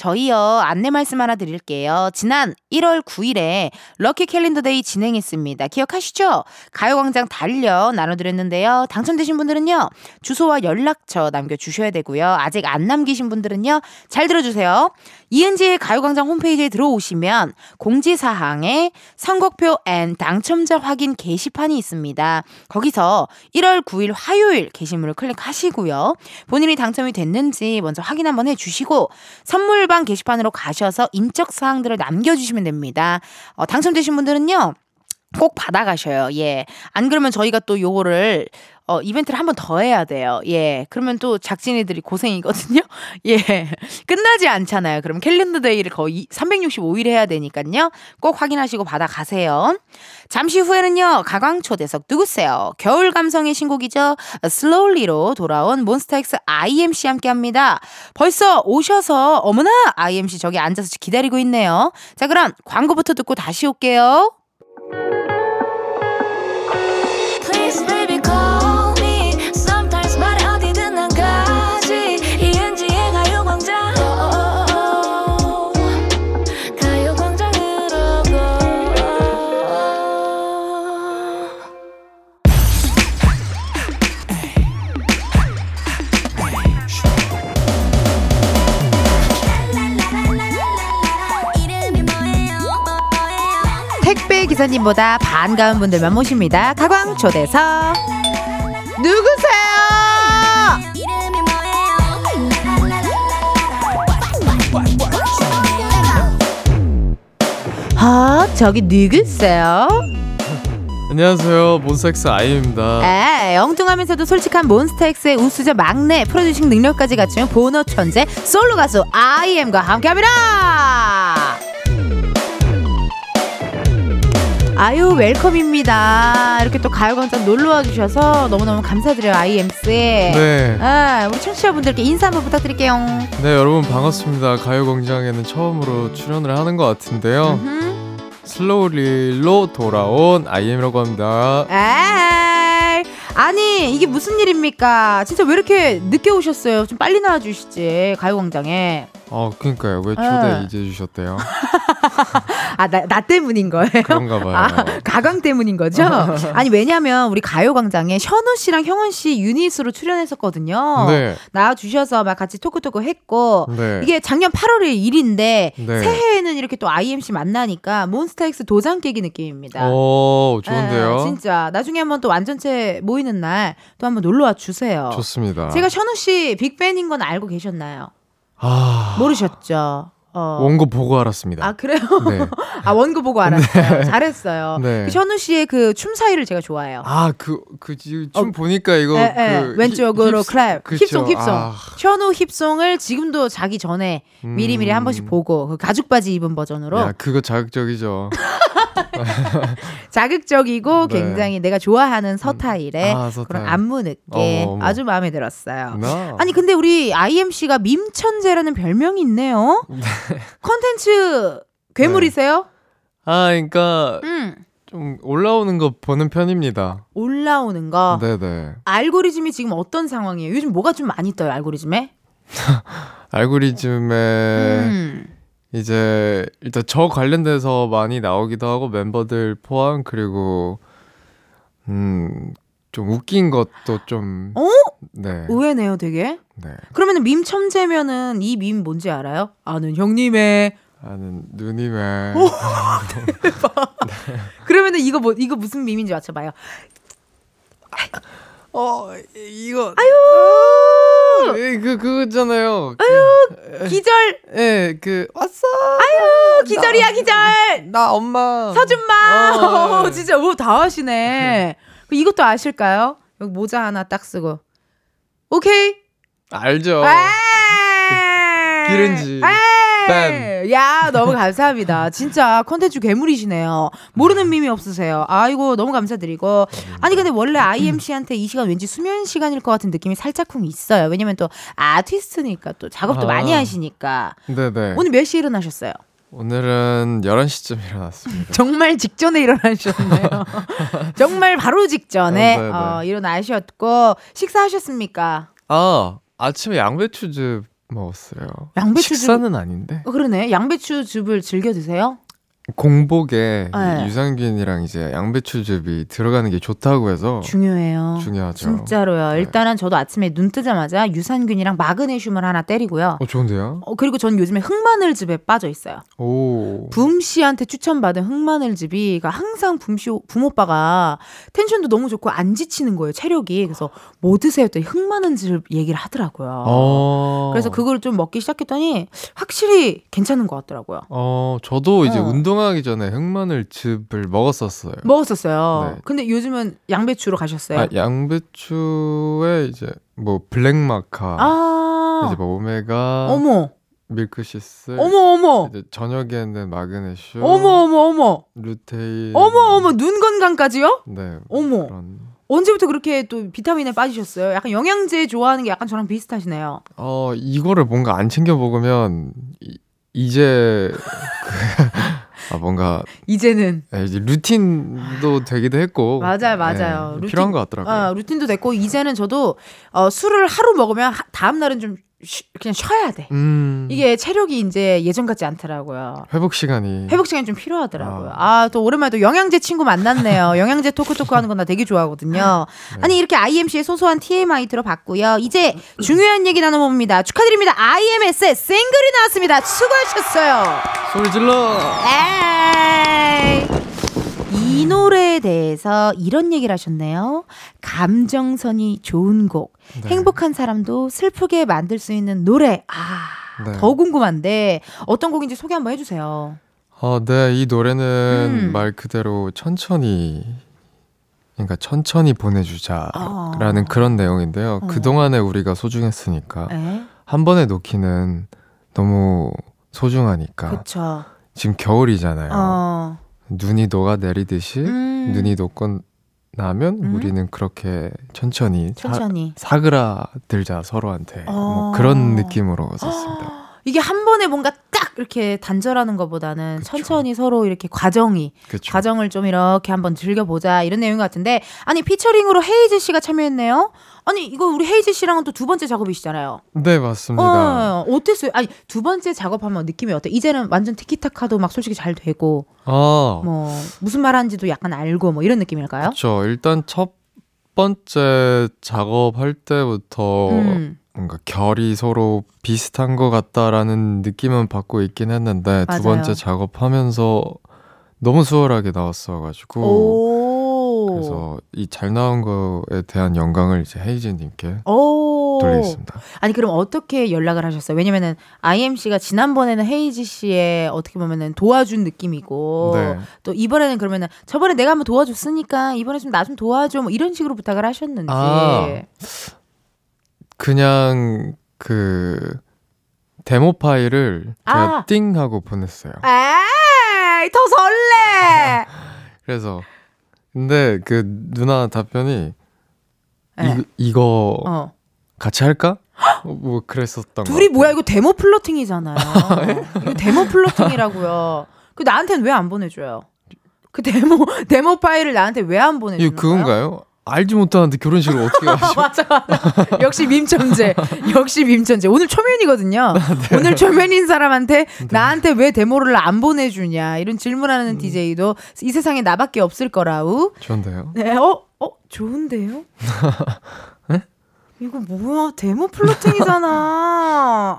A: 저희요 안내 말씀 하나 드릴게요. 지난 1월 9일에 lucky calendar day 진행했습니다. 기억하시죠? 가요광장 달력 나눠드렸는데요. 당첨되신 분들은요 주소와 연락처 남겨주셔야 되고요. 아직 안 남기신 분들은요 잘 들어주세요. 이은지의 가요광장 홈페이지에 들어오시면 공지사항에 선곡표 and 당첨자 확인 게시판이 있습니다. 거기서 1월 9일 화요일 게시물을 클릭하시고요. 본인이 당첨이 됐는지 먼저 확인 한번 해주시고 선물 방 게시판으로 가셔서 인적 사항들을 남겨주시면 됩니다. 어, 당첨되신 분들은요. 꼭 받아가셔요. 예. 안 그러면 저희가 또 요거를 어, 이벤트를 한 번 더 해야 돼요. 예. 그러면 또 작진이들이 고생이거든요. 예. 끝나지 않잖아요. 그럼 캘린더 데이를 거의 365일 해야 되니까요. 꼭 확인하시고 받아가세요. 잠시 후에는요. 가광초대석 누구세요? 겨울 감성의 신곡이죠. 슬로울리로 돌아온 몬스타엑스 IMC 함께 합니다. 벌써 오셔서 어머나 IMC 저기 앉아서 기다리고 있네요. 자, 그럼 광고부터 듣고 다시 올게요. 기사님보다 반가운 분들만 모십니다. 가광 초대석 누구세요? 아 저기 누구세요?
F: 안녕하세요 몬스타엑스 아이유입니다
A: 에 엉뚱하면서도 솔직한 몬스타엑스의 우수자 막내 프로듀싱 능력까지 갖춘 보너 천재 솔로 가수 IM과 함께합니다. 아유 웰컴입니다. 이렇게 또 가요광장 놀러와 주셔서 너무너무 감사드려요 IMC.
F: 네.
A: 아, 우리 청취자분들께 인사 한번 부탁드릴게요.
F: 네, 여러분 반갑습니다. 가요광장에는 처음으로 출연을 하는 것 같은데요.
A: 음흠.
F: 슬로우릴로 돌아온 IM이라고 합니다.
A: 에이, 아니 이게 무슨 일입니까? 진짜 왜 이렇게 늦게 오셨어요? 좀 빨리 나와주시지 가요광장에.
F: 어, 그니까요. 왜 초대
A: 네.
F: 이제 주셨대요?
A: 아, 나, 나 때문인 거예요?
F: 그런가 봐요.
A: 아, 가강 때문인 거죠? 아니, 왜냐면 우리 가요광장에 현우 씨랑 형원 씨 유닛으로 출연했었거든요.
F: 네.
A: 나와주셔서 막 같이 토크토크 했고.
F: 네.
A: 이게 작년 8월의 일인데
F: 네.
A: 새해에는 이렇게 또 IMC 만나니까 몬스타엑스 도장 깨기 느낌입니다.
F: 오, 좋은데요?
A: 예, 진짜 나중에 한번 또 완전체 모이는 날 또 한번 놀러 와 주세요.
F: 좋습니다.
A: 제가 현우 씨 빅팬인 건 알고 계셨나요?
F: 아,
A: 모르셨죠? 어.
F: 원고 보고 알았습니다.
A: 아 그래요?
F: 네.
A: 아 원고 보고 알았어요. 잘했어요.
F: 네.
A: 그 현우 씨의 그 춤 사이를 제가 좋아해요.
F: 아, 그, 그, 지- 춤 보니까 이거.
A: 예, 예.
F: 그
A: 왼쪽으로
F: 힙-
A: 클랩,
F: 그쵸.
A: 힙송, 힙송.
F: 아,
A: 현우 힙송을 지금도 자기 전에
F: 음.
A: 미리미리 한 번씩 보고 그 가죽 바지 입은 버전으로
F: 야, 그거 자극적이죠.
A: 자극적이고
F: 네.
A: 굉장히 내가 좋아하는 서타일의
F: 아, 서타일.
A: 그런 안무 느낌
F: 어머, 어머.
A: 아주 마음에 들었어요.
F: 나.
A: 아니 근데 우리 IMC가 밈천재라는 별명이 있네요. 컨텐츠 괴물이세요?
F: 아, 그러니까
A: 음.
F: 좀 올라오는 거 보는 편입니다.
A: 올라오는 거.
F: 네네.
A: 알고리즘이 지금 어떤 상황이에요? 요즘 뭐가 좀 많이 떠요, 알고리즘에?
F: 알고리즘에
A: 음.
F: 이제 일단 저 관련돼서 많이 나오기도 하고 멤버들 포함 그리고 음 좀 웃긴 것도 좀
A: 어?
F: 네.
A: 의외네요, 되게.
F: 네.
A: 그러면은 밈 첨재면은 이 밈 뭔지 알아요? 아는 형님의.
F: 아는 누님의
A: 그러면은 이거 뭐 이거 무슨 밈인지 맞춰 봐요.
F: 어 이거 아유 그 그거잖아요. 아유
A: 기절,
F: 예 그 왔어.
A: 어, 기절이야 기절.
F: 나 엄마.
A: 서준마.
F: 어.
A: 어, 진짜 뭐다 하시네. 그 이것도 아실까요? 여기 모자 하나 딱 쓰고. 오케이.
F: 알죠.
A: 에이.
F: 기른지.
A: 에이. 야, 너무 감사합니다. 진짜 컨텐츠 괴물이시네요. 모르는 밈이 없으세요. 아이고, 너무 감사드리고. 아니, 근데 원래 IMC한테 이 시간 왠지 수면 시간일 것 같은 느낌이 살짝쿵 있어요. 왜냐면 또 아티스트니까 또 작업도
F: 아.
A: 많이 하시니까.
F: 네네.
A: 오늘 몇 시에 일어나셨어요?
F: 오늘은 11시쯤 일어났습니다.
A: 정말 직전에 일어나셨네요. 정말 바로 직전에
F: 어.
A: 어, 일어나셨고 식사하셨습니까?
F: 아 아침에 양배추즙 먹었어요.
A: 양배추즙-
F: 식사는 아닌데
A: 어, 그러네. 양배추 즙을 즐겨 드세요?
F: 공복에
A: 네.
F: 유산균이랑 이제 양배추즙이 들어가는 게 좋다고 해서
A: 중요해요.
F: 중요하죠.
A: 진짜로요.
F: 네.
A: 일단은 저도 아침에 눈 뜨자마자 유산균이랑 마그네슘을 하나 때리고요.
F: 어 좋은데요?
A: 어, 그리고 전 요즘에 흑마늘즙에 빠져 있어요.
F: 오.
A: 붐 씨한테 추천받은 흑마늘즙이 그러니까 항상 붐 씨, 붐 오빠가 텐션도 너무 좋고 안 지치는 거예요, 체력이. 그래서 뭐 드세요? 했더니 흑마늘즙 얘기를 하더라고요.
F: 어.
A: 그래서 그걸 좀 먹기 시작했더니 확실히 괜찮은 것 같더라고요.
F: 어 저도 이제
A: 어.
F: 운동 하기 전에 흑마늘즙을 먹었었어요.
A: 먹었었어요.
F: 네.
A: 근데 요즘은 양배추로 가셨어요.
F: 아, 양배추에 이제 뭐 블랙마카,
A: 아,
F: 이제 뭐 오메가,
A: 어머,
F: 밀크시스,
A: 어머, 어머,
F: 이제 저녁에는 마그네슘,
A: 어머, 어머, 어머,
F: 루테인,
A: 어머, 어머, 눈 건강까지요?
F: 네.
A: 어머.
F: 그런.
A: 언제부터 그렇게 또 비타민에 빠지셨어요? 약간 영양제 좋아하는 게 약간 저랑 비슷하시네요.
F: 어 이거를 뭔가 안 챙겨 먹으면 이, 이제 그, 아 뭔가
A: 이제는
F: 예, 이제 루틴도 되기도 했고
A: 맞아요, 맞아요.
F: 예,
A: 루틴-
F: 필요한 것 같더라고요.
A: 어, 루틴도 됐고 이제는 저도 어, 술을 하루 먹으면 하- 다음 날은 좀 쉬- 그냥 쉬어야 돼.
F: 음
A: 이게 체력이 이제 예전 같지 않더라고요.
F: 회복 시간이
A: 회복 시간이 좀 필요하더라고요. 아, 또 오랜만에 또 영양제 친구 만났네요. 영양제 토크 토크 하는 건 나 되게 좋아하거든요.
F: 네.
A: 아니, 이렇게 IMC의 소소한 TMI 들어봤고요. 이제 중요한 얘기 나눠봅니다. 축하드립니다. IMS의 싱글이 나왔습니다. 수고하셨어요.
F: 소리 질러.
A: 에이. 이 노래에 대해서 이런 얘기를 하셨네요. 감정선이 좋은 곡.
F: 네.
A: 행복한 사람도 슬프게 만들 수 있는 노래. 아,
F: 네.
A: 더 궁금한데 어떤 곡인지 소개 한번 해주세요.
F: 어, 네, 이 노래는
A: 음.
F: 말 그대로 천천히, 그러니까 천천히 보내주자라는
A: 어.
F: 그런 내용인데요.
A: 어.
F: 그동안에 우리가 소중했으니까
A: 네,
F: 한 번에 놓기는 너무 소중하니까
A: 그쵸.
F: 지금 겨울이잖아요.
A: 어,
F: 눈이 녹아 내리듯이
A: 음.
F: 눈이 녹고 나면
A: 음.
F: 우리는 그렇게 천천히,
A: 천천히.
F: 사, 사그라들자 서로한테
A: 어.
F: 뭐 그런 느낌으로 썼습니다.
A: 이게 한 번에 뭔가 딱 이렇게 단절하는 것보다는
F: 그쵸.
A: 천천히 서로 이렇게 과정이
F: 그렇죠.
A: 과정을 좀 이렇게 한번 즐겨보자 이런 내용 같은데 아니 피처링으로 헤이즈 씨가 참여했네요. 아니 이거 우리 헤이즈 씨랑은 또 두 번째 작업이시잖아요.
F: 네 맞습니다.
A: 어, 어땠어요? 아니 두 번째 작업하면 느낌이 어때? 이제는 완전 티키타카도 막 솔직히 잘 되고
F: 아
A: 뭐 무슨 말하는지도 약간 알고 뭐 이런 느낌일까요?
F: 그렇죠. 일단 첫 번째 작업할 때부터
A: 음,
F: 뭔가 결이 서로 비슷한 것 같다라는 느낌은 받고 있긴 했는데
A: 맞아요.
F: 두 번째 작업하면서 너무 수월하게 나왔어가지고
A: 오.
F: 그래서 이 잘 나온 거에 대한 영광을 이제 헤이즈님께
A: 오.
F: 돌리겠습니다.
A: 아니 그럼 어떻게 연락을 하셨어요? 왜냐면은 IMC가 지난번에는 헤이지 씨의 어떻게 보면은 도와준 느낌이고
F: 네.
A: 또 이번에는 그러면은 저번에 내가 한번 도와줬으니까 이번에 좀 나 좀 도와줘 뭐 이런 식으로 부탁을 하셨는지
F: 아. 그냥 그 데모 파일을 제가
A: 아.
F: 띵 하고 보냈어요.
A: 에이 더 설레
F: 그래서 근데 그 누나 답변이
A: 네.
F: 이, 이거
A: 어.
F: 같이 할까? 어, 뭐 그랬었던 거.
A: 둘이 뭐야 이거 데모 flirting이잖아요 이거 데모 flirting이라고요 그 나한테는 왜 안 보내줘요 그 데모 데모 파일을 나한테 왜 안 보내주는
F: 이거 그건가요? 알지 못하는데 결혼식을 어떻게 하시?
A: 맞아, 맞아. 역시 밈천재. 역시 밈천재. 오늘 초면이거든요. 오늘 초면인 사람한테 나한테 왜 데모를 안 보내주냐 이런 질문하는 DJ도 이 세상에 나밖에 없을 거라우.
F: 좋은데요.
A: 네, 어, 어, 좋은데요? 이거 뭐야 데모 flirting이잖아.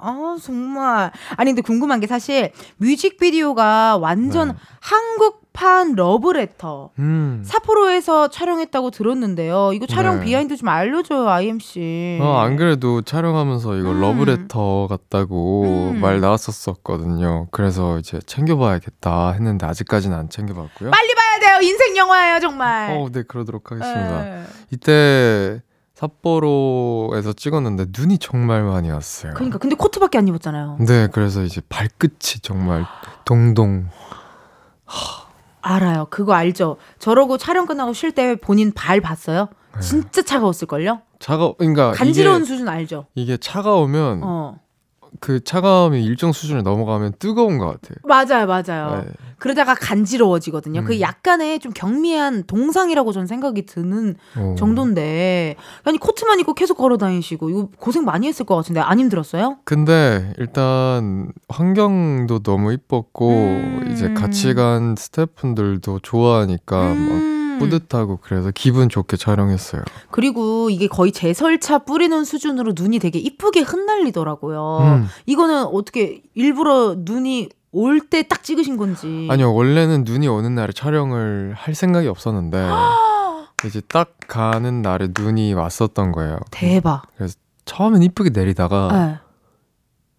A: 아 정말. 아니 근데 궁금한 게 사실 뮤직비디오가 완전
F: 네.
A: 한국 판 러브레터.
F: 음.
A: 삿포로에서 촬영했다고 들었는데요. 이거 촬영
F: 네.
A: 비하인드 좀 알려줘요, I.M 씨.
F: 어, 안 그래도 촬영하면서 이거
A: 음.
F: 러브레터 같다고
A: 음.
F: 말 나왔었었거든요. 그래서 이제 챙겨봐야겠다 했는데 아직까지는 안 챙겨봤고요.
A: 빨리 봐야 돼요. 인생 영화예요, 정말.
F: 어, 네 그러도록 하겠습니다.
A: 네.
F: 이때 삿포로에서 찍었는데 눈이 정말 많이 왔어요.
A: 그러니까 근데 코트밖에 안 입었잖아요.
F: 네, 그래서 이제 발끝이 정말 동동.
A: 알아요. 그거 알죠. 저러고 촬영 끝나고 쉴 때 본인 발 봤어요? 진짜 차가웠을걸요?
F: 차가, 그러니까
A: 간지러운
F: 이게,
A: 수준 알죠?
F: 이게 차가우면
A: 어.
F: 그 차가움이 일정 수준을 넘어가면 뜨거운 것 같아요.
A: 맞아요, 맞아요.
F: 네.
A: 그러다가 간지러워지거든요.
F: 음.
A: 그 약간의 좀 경미한 동상이라고 저는 생각이 드는
F: 어.
A: 정도인데. 아니, 코트만 입고 계속 걸어 다니시고, 이거 고생 많이 했을 것 같은데, 안 힘들었어요?
F: 근데 일단 환경도 너무 이뻤고
A: 음.
F: 이제 같이 간 스태프분들도 좋아하니까 막
A: 음.
F: 뿌듯하고 그래서 기분 좋게 촬영했어요.
A: 그리고 이게 거의 제설차 뿌리는 수준으로 눈이 되게 이쁘게 흩날리더라고요.
F: 음.
A: 이거는 어떻게 일부러 눈이 올 때 딱 찍으신 건지.
F: 아니요 원래는 눈이 오는 날에 촬영을 할 생각이 없었는데 이제 딱 가는 날에 눈이 왔었던 거예요.
A: 대박.
F: 처음엔 이쁘게 내리다가
A: 네.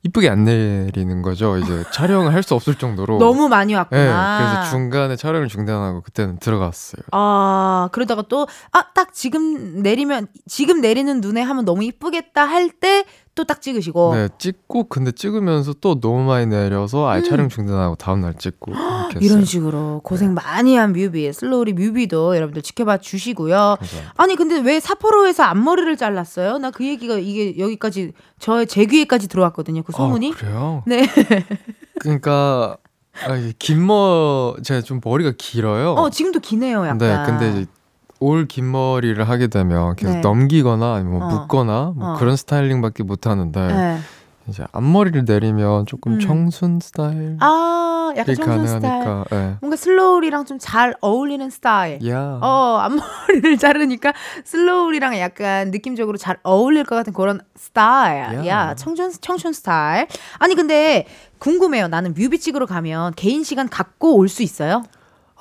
F: 이쁘게 안 내리는 거죠. 이제 촬영을 할 수 없을 정도로.
A: 너무 많이
F: 네,
A: 왔구나.
F: 그래서 중간에 촬영을 중단하고 그때는 들어갔어요.
A: 아, 그러다가 또, 아, 딱 지금 내리면, 지금 내리는 눈에 하면 너무 이쁘겠다 할 때 또 딱 찍으시고.
F: 네, 찍고 근데 찍으면서 또 너무 많이 내려서 아예
A: 음.
F: 촬영 중단하고 다음 날 찍고
A: 이런. 식으로 고생 많이 한 뮤비, 슬로우리 뮤비도 여러분들 지켜봐 주시고요.
F: 감사합니다.
A: 아니, 근데 왜 사포로에서 앞머리를 잘랐어요? 나 그 얘기가 이게 여기까지, 저의 제 귀에까지 들어왔거든요. 그 소문이.
F: 아, 그래요?
A: 네.
F: 그러니까 아, 긴머 제가 좀 머리가 길어요.
A: 어, 지금도 기네요, 약간.
F: 네, 근데 이제 올 긴 머리를 하게 되면 계속
A: 네.
F: 넘기거나 아니면 뭐
A: 어.
F: 묶거나 뭐
A: 어.
F: 그런 스타일링밖에 못 하는데
A: 네.
F: 이제 앞머리를 내리면 조금
A: 음.
F: 청순 스타일
A: 아, 약간
F: 이
A: 청순 스타일.
F: 가능하니까. 예.
A: 뭔가 Slowly랑 좀 잘 어울리는 스타일.
F: 야.
A: 어, 앞머리를 자르니까 Slowly랑 약간 느낌적으로 잘 어울릴 것 같은 그런 스타일.
F: 야.
A: 야, 청순, 청순 스타일. 아니, 근데 궁금해요. 나는 뮤비 찍으러 가면 개인 시간 갖고 올 수 있어요?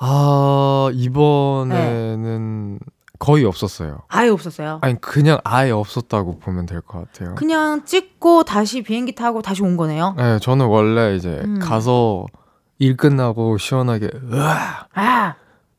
F: 아, 이번에는 거의 없었어요.
A: 아예 없었어요.
F: 아니 그냥 아예 없었다고 보면 될 것 같아요.
A: 그냥 찍고 다시 비행기 타고 다시 온 거네요.
F: 네, 저는 원래 이제
A: 음.
F: 가서 일 끝나고 시원하게 으아
A: 아,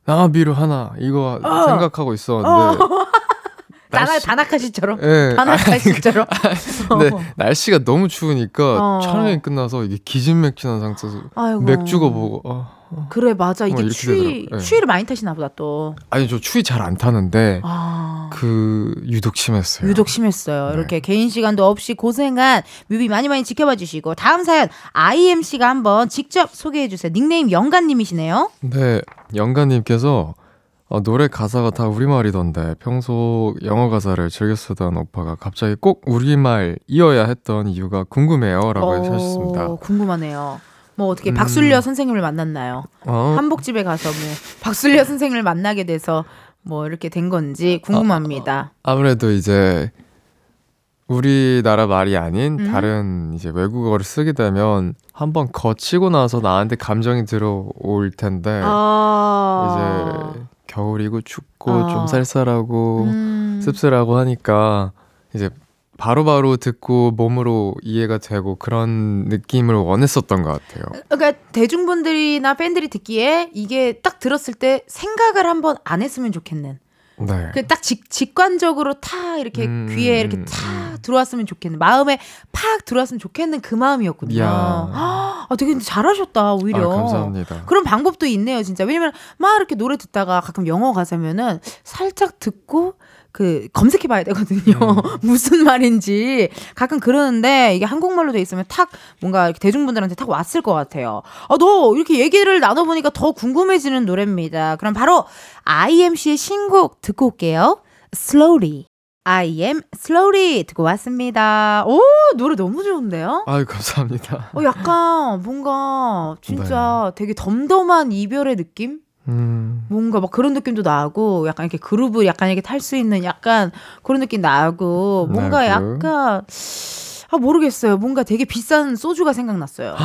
F: 나비루 하나 이거
A: 어.
F: 생각하고 있었는데
A: 다나,
F: 날씨-
A: 다나카시처럼.
F: 예,
A: 다나카시처럼.
F: 근데 날씨가 너무 추우니까
A: 어.
F: 촬영이 끝나서 이게 기진맥진한 상태에서
A: 아이고.
F: 맥주가 보고 아,
A: 그래 맞아 이게
F: 어,
A: 추위.
F: 네.
A: 추위를 많이 타시나 보다 또.
F: 아니 저 추위 잘 안 타는데
A: 아.
F: 그 유독 심했어요.
A: 유독 심했어요.
F: 네.
A: 이렇게 개인 시간도 없이 고생한 뮤비 많이 많이 지켜봐 주시고 다음 사연 I.M 씨가 한번 직접 소개해 주세요. 닉네임 영간님이시네요.
F: 네, 영가님께서 어, 노래 가사가 다 우리말이던데 평소 영어 가사를 즐겨 쓰던 오빠가 갑자기 꼭 우리말 이어야 했던 이유가 궁금해요라고
A: 어,
F: 하셨습니다.
A: 궁금하네요. 뭐 어떻게
F: 음.
A: 박술려 선생님을 만났나요?
F: 어,
A: 한복집에 가서 뭐 박술려 선생님을 만나게 돼서 뭐 이렇게 된 건지 궁금합니다.
F: 아 무래도 이제 우리나라 말이 아닌
A: 음.
F: 다른 이제 외국어를 쓰게 되면 한번 거치고 나서 나한테 감정이 들어올 텐데
A: 아.
F: 이제 겨울이고 춥고
A: 어.
F: 좀 쌀쌀하고
A: 음.
F: 씁쓸하고 하니까 이제 바로바로 듣고 몸으로 이해가 되고 그런 느낌을 원했었던 것 같아요.
A: 그러니까 대중분들이나 팬들이 듣기에 이게 딱 들었을 때 생각을 한번 안 했으면 좋겠는.
F: 네.
A: 그딱 직관적으로 타 이렇게
F: 음,
A: 귀에 이렇게
F: 음,
A: 타 들어왔으면 좋겠는 마음에 팍 들어왔으면 좋겠는 그 마음이었군요.
F: 이야.
A: 아, 되게 잘하셨다 오히려.
F: 아, 감사합니다.
A: 그런 방법도 있네요, 진짜. 왜냐면 막 이렇게 노래 듣다가 가끔 영어 가사면은 살짝 듣고 그 검색해 봐야 되거든요.
F: 음.
A: 무슨 말인지 가끔 그러는데 이게 한국말로 돼 있으면 탁 뭔가 이렇게 대중분들한테 탁 왔을 것 같아요. 아, 너 이렇게 얘기를 나눠보니까 더 궁금해지는 노래입니다. 그럼 바로 IMC의 신곡 듣고 올게요. Slowly. I am slowly 듣고 왔습니다. 오, 노래 너무 좋은데요?
F: 아유 감사합니다.
A: 어, 약간 뭔가 진짜 되게 덤덤한 이별의 느낌?
F: 음,
A: 뭔가 막 그런 느낌도 나고 약간 이렇게 그루브 약간 이렇게 탈 수 있는 약간 그런 느낌 나고 뭔가
F: 네, 그.
A: 약간 아 모르겠어요. 뭔가 되게 비싼 소주가 생각났어요.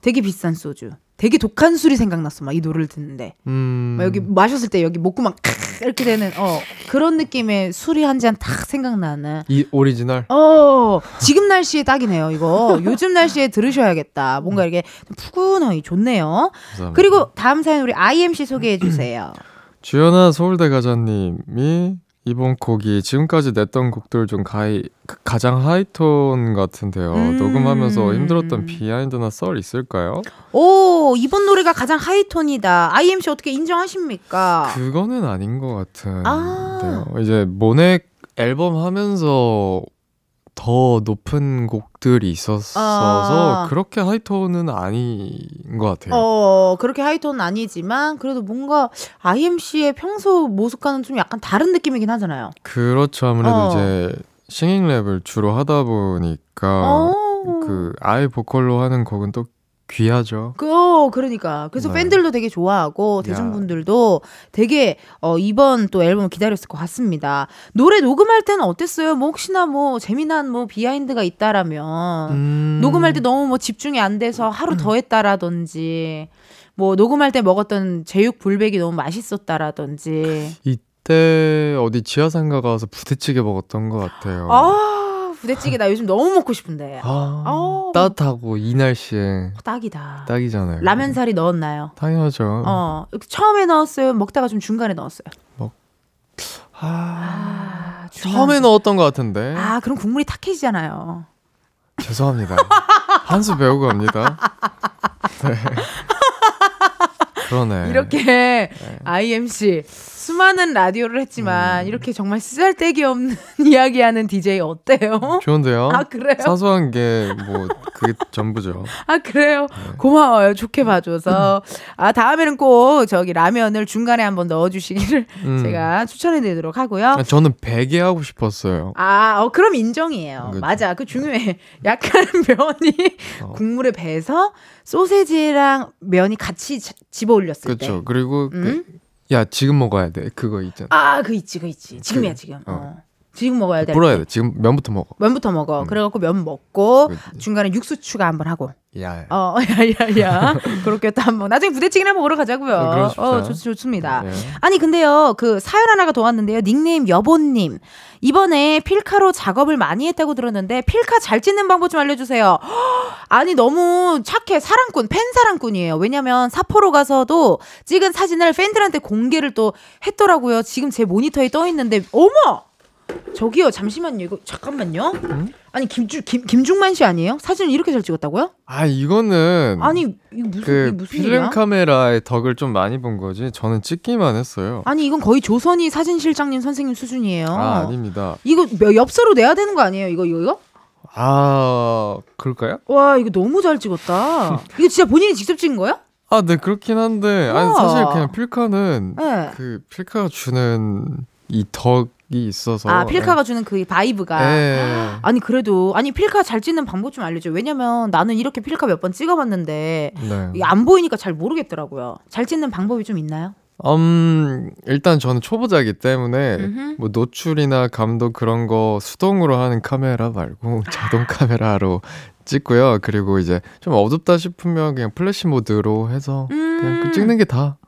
A: 되게 비싼 소주. 되게 독한 술이 생각났어. 막 이 노래를 듣는데.
F: 음,
A: 막 여기 마셨을 때 여기 목구멍 칵 이렇게 되는 어 그런 느낌의 술이 한잔탁 생각나는
F: 이 오리지널.
A: 어, 지금 날씨에 딱이네요, 이거. 요즘 날씨에 들으셔야겠다. 뭔가 이렇게 푸근하니 좋네요.
F: 감사합니다.
A: 그리고 다음 사연 우리 IMC 소개해 주세요.
F: 주연아 서울대 가자님이 이번 곡이 지금까지 냈던 곡들 중 가이, 가장 하이톤 같은데요.
A: 음.
F: 녹음하면서 힘들었던 비하인드나 썰 있을까요?
A: 오, 이번 노래가 가장 하이톤이다. IMC 어떻게 인정하십니까?
F: 그거는 아닌 것 같은데요.
A: 아.
F: 이제 모넥 앨범 하면서 더 높은 곡들이 있었어서
A: 아.
F: 그렇게 하이톤은 아닌 것 같아요.
A: 어, 그렇게 하이톤은 아니지만 그래도 뭔가 IMC의 평소 모습과는 좀 약간 다른 느낌이긴 하잖아요.
F: 그렇죠. 아무래도
A: 어.
F: 이제 싱잉 랩을 주로 하다 보니까
A: 어.
F: 그 아이 보컬로 하는 곡은 또 귀하죠.
A: 그, 어, 그러니까. 그래서
F: 네.
A: 팬들도 되게 좋아하고, 대중분들도 되게, 어, 이번 또 앨범을 기다렸을 것 같습니다. 노래 녹음할 때는 어땠어요? 뭐, 혹시나 뭐, 재미난 뭐, 비하인드가 있다라면,
F: 음.
A: 녹음할 때 너무 뭐, 집중이 안 돼서 하루 더 했다라든지, 뭐, 녹음할 때 먹었던 제육 불백이 너무 맛있었다라든지.
F: 이때 어디 지하상가 가서 부대찌개 먹었던 것 같아요.
A: 아, 부대찌개 나 요즘 너무 먹고 싶은데.
F: 아,
A: 아우.
F: 따뜻하고 이 날씨에
A: 딱이다.
F: 딱이잖아요.
A: 라면사리 넣었나요?
F: 당연하죠.
A: 어, 처음에 넣었어요? 먹다가 좀 중간에 넣었어요?
F: 아,
A: 아,
F: 처음에 넣었던 것 같은데.
A: 아, 그럼 국물이 탁해지잖아요.
F: 죄송합니다. 한수 배우고 갑니다. 네. 그러네.
A: 이렇게 IMC 수많은 라디오를 했지만
F: 음.
A: 이렇게 정말 쓰잘데기 없는 이야기하는 DJ 어때요?
F: 좋은데요?
A: 아 그래요?
F: 사소한 게 뭐 그게 전부죠.
A: 아 그래요?
F: 네.
A: 고마워요. 좋게 봐줘서. 아 다음에는 꼭 저기 라면을 중간에 한번 넣어주시기를
F: 음.
A: 제가 추천해드리도록 하고요.
F: 아, 저는 베개 하고 싶었어요.
A: 아, 어, 그럼 인정이에요.
F: 그죠.
A: 맞아. 그 중요해. 약간 면이
F: 어.
A: 국물에 배서 소세지랑 면이 같이 자- 집어 올렸을 때.
F: 그렇죠. 그리고 그-
A: 음?
F: 야 지금 먹어야 돼. 그거 있잖아.
A: 아, 그 있지, 그 있지. 지금이야,
F: 그-
A: 지금.
F: 어.
A: 어. 지금 먹어야 돼.
F: 불어야 돼. 지금 면부터 먹어.
A: 면부터 먹어.
F: 음.
A: 그래갖고 면 먹고
F: 그치.
A: 중간에 육수 추가 한번 하고.
F: 야.
A: 어, 야야야. 그렇게 또 한번 나중에 부대찌개 한번 먹으러 가자고요.
F: 네, 싶다.
A: 어, 좋, 좋습니다.
F: 예.
A: 아니 근데요 그 사연 하나가 더 왔는데요 닉네임 여보님 이번에 필카로 작업을 많이 했다고 들었는데 필카 잘 찍는 방법 좀 알려주세요 아니 너무 착해 사랑꾼 팬 사랑꾼이에요 왜냐면 사포로 가서도 찍은 사진을 팬들한테 공개를 또 했더라고요 지금 제 모니터에 떠 있는데 어머 저기요, 잠시만요. 이거 잠깐만요.
F: 음?
A: 아니 김주 김 김중만 씨 아니에요? 사진을 이렇게 잘 찍었다고요?
F: 아 이거는
A: 아니 이거 무슨
F: 그
A: 무슨
F: 필름
A: 일이야?
F: 카메라의 덕을 좀 많이 본 거지. 저는 찍기만 했어요.
A: 아니 이건 거의 조선이 사진실장님 선생님 수준이에요.
F: 아 아닙니다.
A: 이거 몇- 엽서로 내야 되는 거 아니에요? 이거 이거 이거?
F: 아 그럴까요?
A: 와 이거 너무 잘 찍었다. 이거 진짜 본인이 직접 찍은 거예요?
F: 아, 네 그렇긴 한데 아니. 사실 그냥 필카는
A: 네.
F: 그 필카가 주는 이 덕이 있어서
A: 아 필카가 주는 그 vibe가.
F: 예.
A: 아니 그래도 아니 필카 잘 찍는 방법 좀 알려줘. 왜냐면 나는 이렇게 필카 몇 번 찍어봤는데
F: 네.
A: 이게 안 보이니까 잘 모르겠더라고요. 잘 찍는 방법이 좀 있나요?
F: 음 일단 저는 초보자이기 때문에
A: 음흠.
F: 뭐 노출이나 감도 그런 거 수동으로 하는 카메라 말고 자동 카메라로 찍고요. 그리고 이제 좀 어둡다 싶으면 그냥 플래시 모드로 해서 그냥 그
A: 음.
F: 찍는 게 다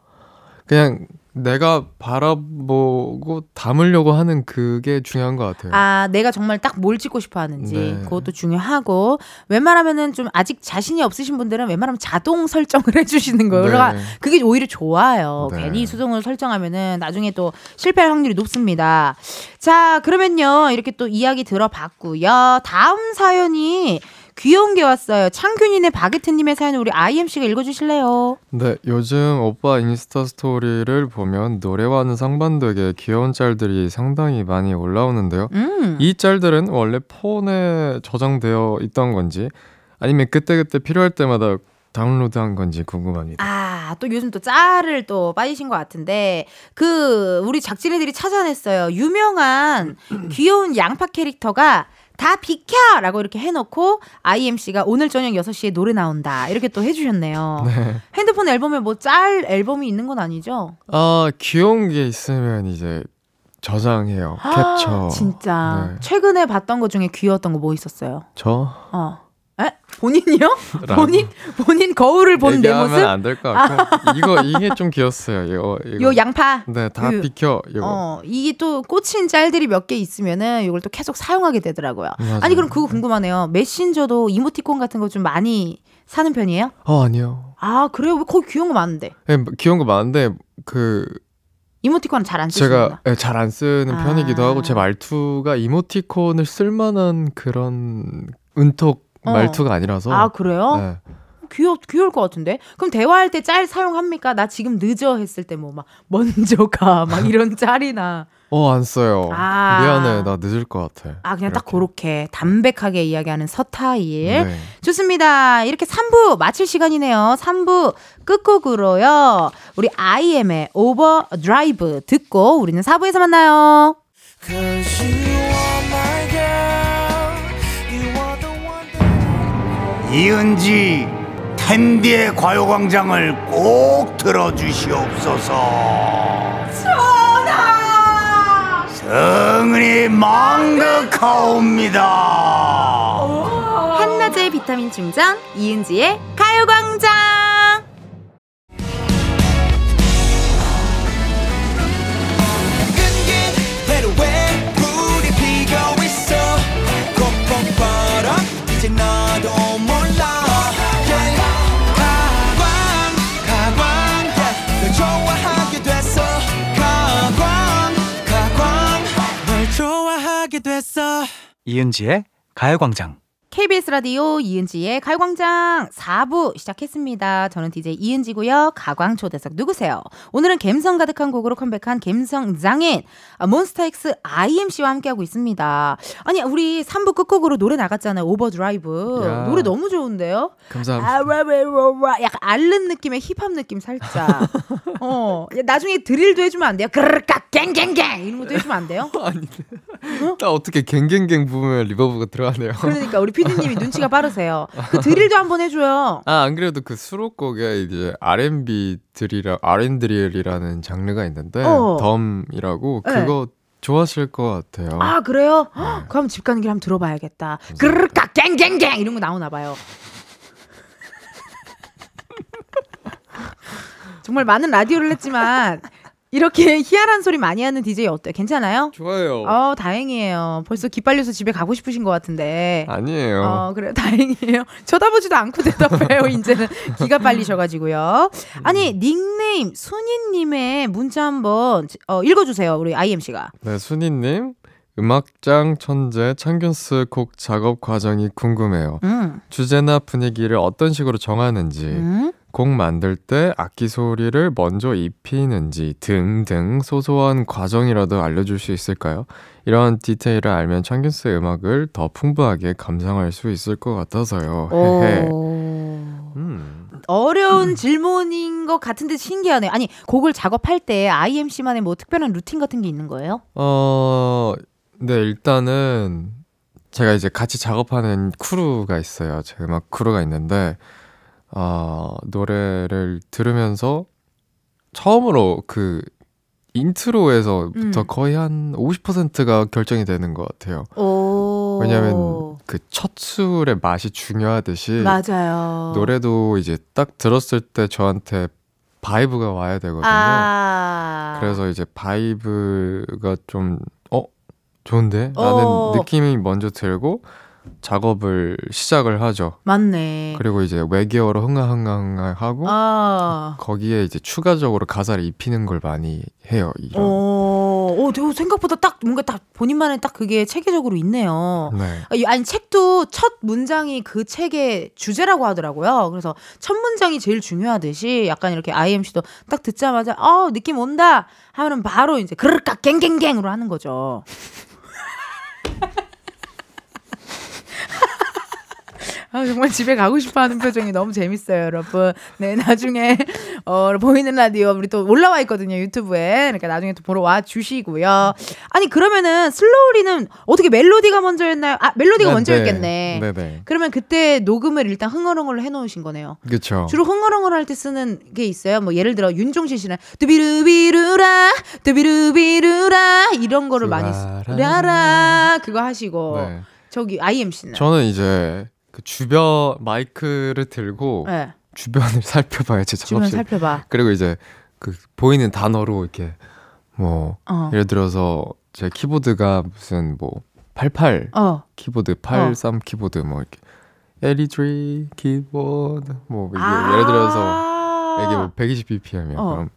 F: 그냥 내가 바라보고 담으려고 하는 그게 중요한 것 같아요.
A: 아, 내가 정말 딱 뭘 찍고 싶어 하는지
F: 네.
A: 그것도 중요하고 웬만하면은 좀 아직 자신이 없으신 분들은 웬만하면 자동 설정을 해주시는 거예요.
F: 네.
A: 그게 오히려 좋아요.
F: 네.
A: 괜히 수동으로 설정하면은 나중에 또 실패할 확률이 높습니다. 자, 그러면요 이렇게 또 이야기 들어봤고요. 다음 사연이 귀여운 게 왔어요. 창균이네 바게트님의 사연을 우리 IMC가 읽어주실래요?
F: 네, 요즘 오빠 인스타 스토리를 보면 노래와는 상반되게 귀여운 짤들이 상당히 많이 올라오는데요.
A: 음.
F: 이 짤들은 원래 폰에 저장되어 있던 건지 아니면 그때그때 필요할 때마다 다운로드한 건지 궁금합니다.
A: 아, 또 요즘 또 짤을 또 빠지신 것 같은데, 그, 우리 작진이들이 찾아냈어요. 유명한 귀여운 양파 캐릭터가 다 비켜! 라고 이렇게 해놓고, IMC가 오늘 저녁 6시에 노래 나온다. 이렇게 또 해주셨네요.
F: 네.
A: 핸드폰 앨범에 뭐 짤 앨범이 있는 건 아니죠?
F: 아, 귀여운 게 있으면 이제 저장해요. 캡처.
A: 진짜.
F: 네.
A: 최근에 봤던 것 중에 귀여웠던 거 뭐 있었어요?
F: 저
A: 어. 에? 본인이요?
F: 라-
A: 본인? 본인 거울을 본 내 모습?
F: 안 될 것 같고 이거 이게 좀 귀엽어요. 이거 이거.
A: 요 양파.
F: 네, 다
A: 그-
F: 비켜. 이거.
A: 어, 이게 또 꽂힌 짤들이 몇 개 있으면은 이걸 또 계속 사용하게 되더라고요.
F: 맞아요.
A: 아니 그럼 그거 궁금하네요. 메신저도 이모티콘 같은 거 좀 많이 사는 편이에요?
F: 어, 아니요.
A: 아 그래요? 왜 거기 귀여운 거 많은데
F: 네, 귀여운 거 많은데 그
A: 이모티콘 잘안 쓰시나?
F: 제가 잘안 쓰는
A: 아.
F: 편이기도 하고 제 말투가 이모티콘을 쓸만한 그런 은톡
A: 어.
F: 말투가 아니라서
A: 아 그래요?
F: 네.
A: 귀여 귀여울 것 같은데. 그럼 대화할 때 짤 사용합니까? 나 지금 늦어 했을 때 뭐 막 먼저 가 막 이런 짤이나
F: 어, 안 써요.
A: 아.
F: 미안해. 나 늦을 것 같아.
A: 아 그냥 딱
F: 이렇게.
A: 그렇게 담백하게 이야기하는 서타일.
F: 네.
A: 좋습니다. 이렇게 3부 마칠 시간이네요. 3부 끝곡으로요. 우리 IM의 Overdrive 듣고 우리는 4부에서 만나요.
G: 이은지 텐디의 과요광장을 꼭 들어주시옵소서. 전하! 성은이 망극하옵니다.
A: 한낮의 비타민 충전 이은지의 가요광장.
E: 너도
H: 이은지의 가요광장.
A: KBS 라디오 이은지의 가요광장 4부 시작했습니다. 저는 DJ 이은지고요. 가광 초대석 누구세요? 오늘은 감성 가득한 곡으로 컴백한 감성 장인 아, 몬스타엑스 IMC와 함께하고 있습니다. 아니 우리 3부 끝곡으로 노래 나갔잖아요. Overdrive.
F: 야.
A: 노래 너무 좋은데요?
F: 감사합니다.
A: 아. 약간 앓는 느낌의 힙합 느낌 살짝. 어, 야, 나중에 drill도 해주면 안 돼요? 그르르까 갱갱갱 이런 것도 해주면 안 돼요?
F: 딱 어떻게 갱갱갱 부으면 reverb가 들어가네요.
A: 그러니까 우리 PD님이 눈치가 빠르세요. 그 drill도 한번 해줘요.
F: 아, 안 그래도 그 수록곡에 이제 R&B drill, R&Drill이라는 장르가 있는데
A: 어.
F: Dumb이라고
A: 네.
F: 그거 좋아하실 것 같아요.
A: 아 그래요? 헉, 그럼 집 가는 길에 한번 들어봐야겠다. 그르르까 갱갱갱 이런 거 나오나 봐요. 정말 많은 라디오를 했지만 이렇게 희한한 소리 많이 하는 DJ 어때요? 괜찮아요?
F: 좋아요.
A: 어 다행이에요. 벌써 기빨려서 집에 가고 싶으신 것 같은데.
F: 아니에요.
A: 어 그래 다행이에요. 쳐다보지도 않고 대답해요. 이제는 기가 빨리셔가지고요. 아니 닉네임 순이님의 문자 한번 어, 읽어주세요. 우리 IMC가.
F: 네, 순이님. 음악장 천재 창균스 곡 작업 과정이 궁금해요.
A: 음.
F: 주제나 분위기를 어떤 식으로 정하는지,
A: 음.
F: 곡 만들 때 악기 소리를 먼저 입히는지 등등 소소한 과정이라도 알려줄 수 있을까요? 이런 디테일을 알면 창균스의 음악을 더 풍부하게 감상할 수 있을 것 같아서요. 음.
A: 어려운 질문인 것 같은데 신기하네요. 아니 곡을 작업할 때 IMC만의 뭐 특별한 루틴 같은 게 있는 거예요?
F: 어, 네, 일단은 제가 이제 같이 작업하는 crew가 있어요. 제 음악 crew가 있는데, 어, 노래를 들으면서 처음으로 그 intro에서부터
A: 음.
F: 거의 한 50%가 결정이 되는 것 같아요.
A: 오.
F: 왜냐면 그 첫 술의 맛이 중요하듯이
A: 맞아요.
F: 노래도 이제 딱 들었을 때 저한테 vibe가 와야 되거든요.
A: 아.
F: 그래서 이제 vibe가 좀, 어? 좋은데? 라는
A: 어.
F: 느낌이 먼저 들고 작업을 시작을 하죠.
A: 맞네.
F: 그리고 이제 외계어로 흥얼흥얼하고
A: 아.
F: 거기에 이제 추가적으로 가사를 입히는 걸 많이 해요. 이런.
A: 어, 어, 생각보다 딱 뭔가 딱 본인만의 딱 그게 체계적으로 있네요.
F: 네.
A: 아니, 아니 책도 첫 문장이 그 책의 주제라고 하더라고요. 그래서 첫 문장이 제일 중요하듯이 약간 이렇게 I.M 씨도 딱 듣자마자 어 느낌 온다 하면은 바로 이제 그르까 갱갱갱으로 하는 거죠. 아, 정말 집에 가고 싶어 하는 표정이 너무 재밌어요, 여러분. 네, 나중에, 어, 보이는 라디오, 우리 또 올라와 있거든요, 유튜브에. 그러니까 나중에 또 보러 와 주시고요. 아니, 그러면은, 슬로우리는 어떻게 멜로디가 먼저였나요? 아, 멜로디가
F: 네,
A: 먼저였겠네.
F: 네, 네.
A: 그러면 그때 녹음을 일단 흥얼흥얼로 해놓으신 거네요.
F: 그쵸.
A: 주로 흥얼흥얼 할 때 쓰는 게 있어요. 뭐 예를 들어 윤종신 씨는 뚜비루비루라 뚜비루비루라 이런 거를 많이 쓰- 라라 그거 하시고
F: 네.
A: 저기 IMC는
F: 저는 이제 그 주변 마이크를 들고
A: 네.
F: 주변을 살펴봐요, 제 작업실.
A: 살펴봐.
F: 그리고 이제 그 보이는 단어로 이렇게 뭐
A: 어.
F: 예를 들어서 제 키보드가 무슨 뭐 88
A: 어.
F: 키보드 83 키보드 뭐 이렇게 LED 키보드 뭐 이게
A: 아.
F: 예를 들어서 이게 뭐 120 bpm이야.
A: 어.
F: 그럼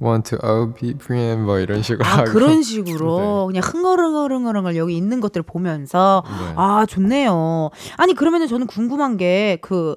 F: 1 to 0 bpm 뭐 이런 식으로
A: 아
F: 하고
A: 그런 식으로 그냥 흥얼흥얼흥얼흥얼 여기 있는 것들 을 보면서
F: 네.
A: 아 좋네요. 아니 그러면은 저는 궁금한 게 그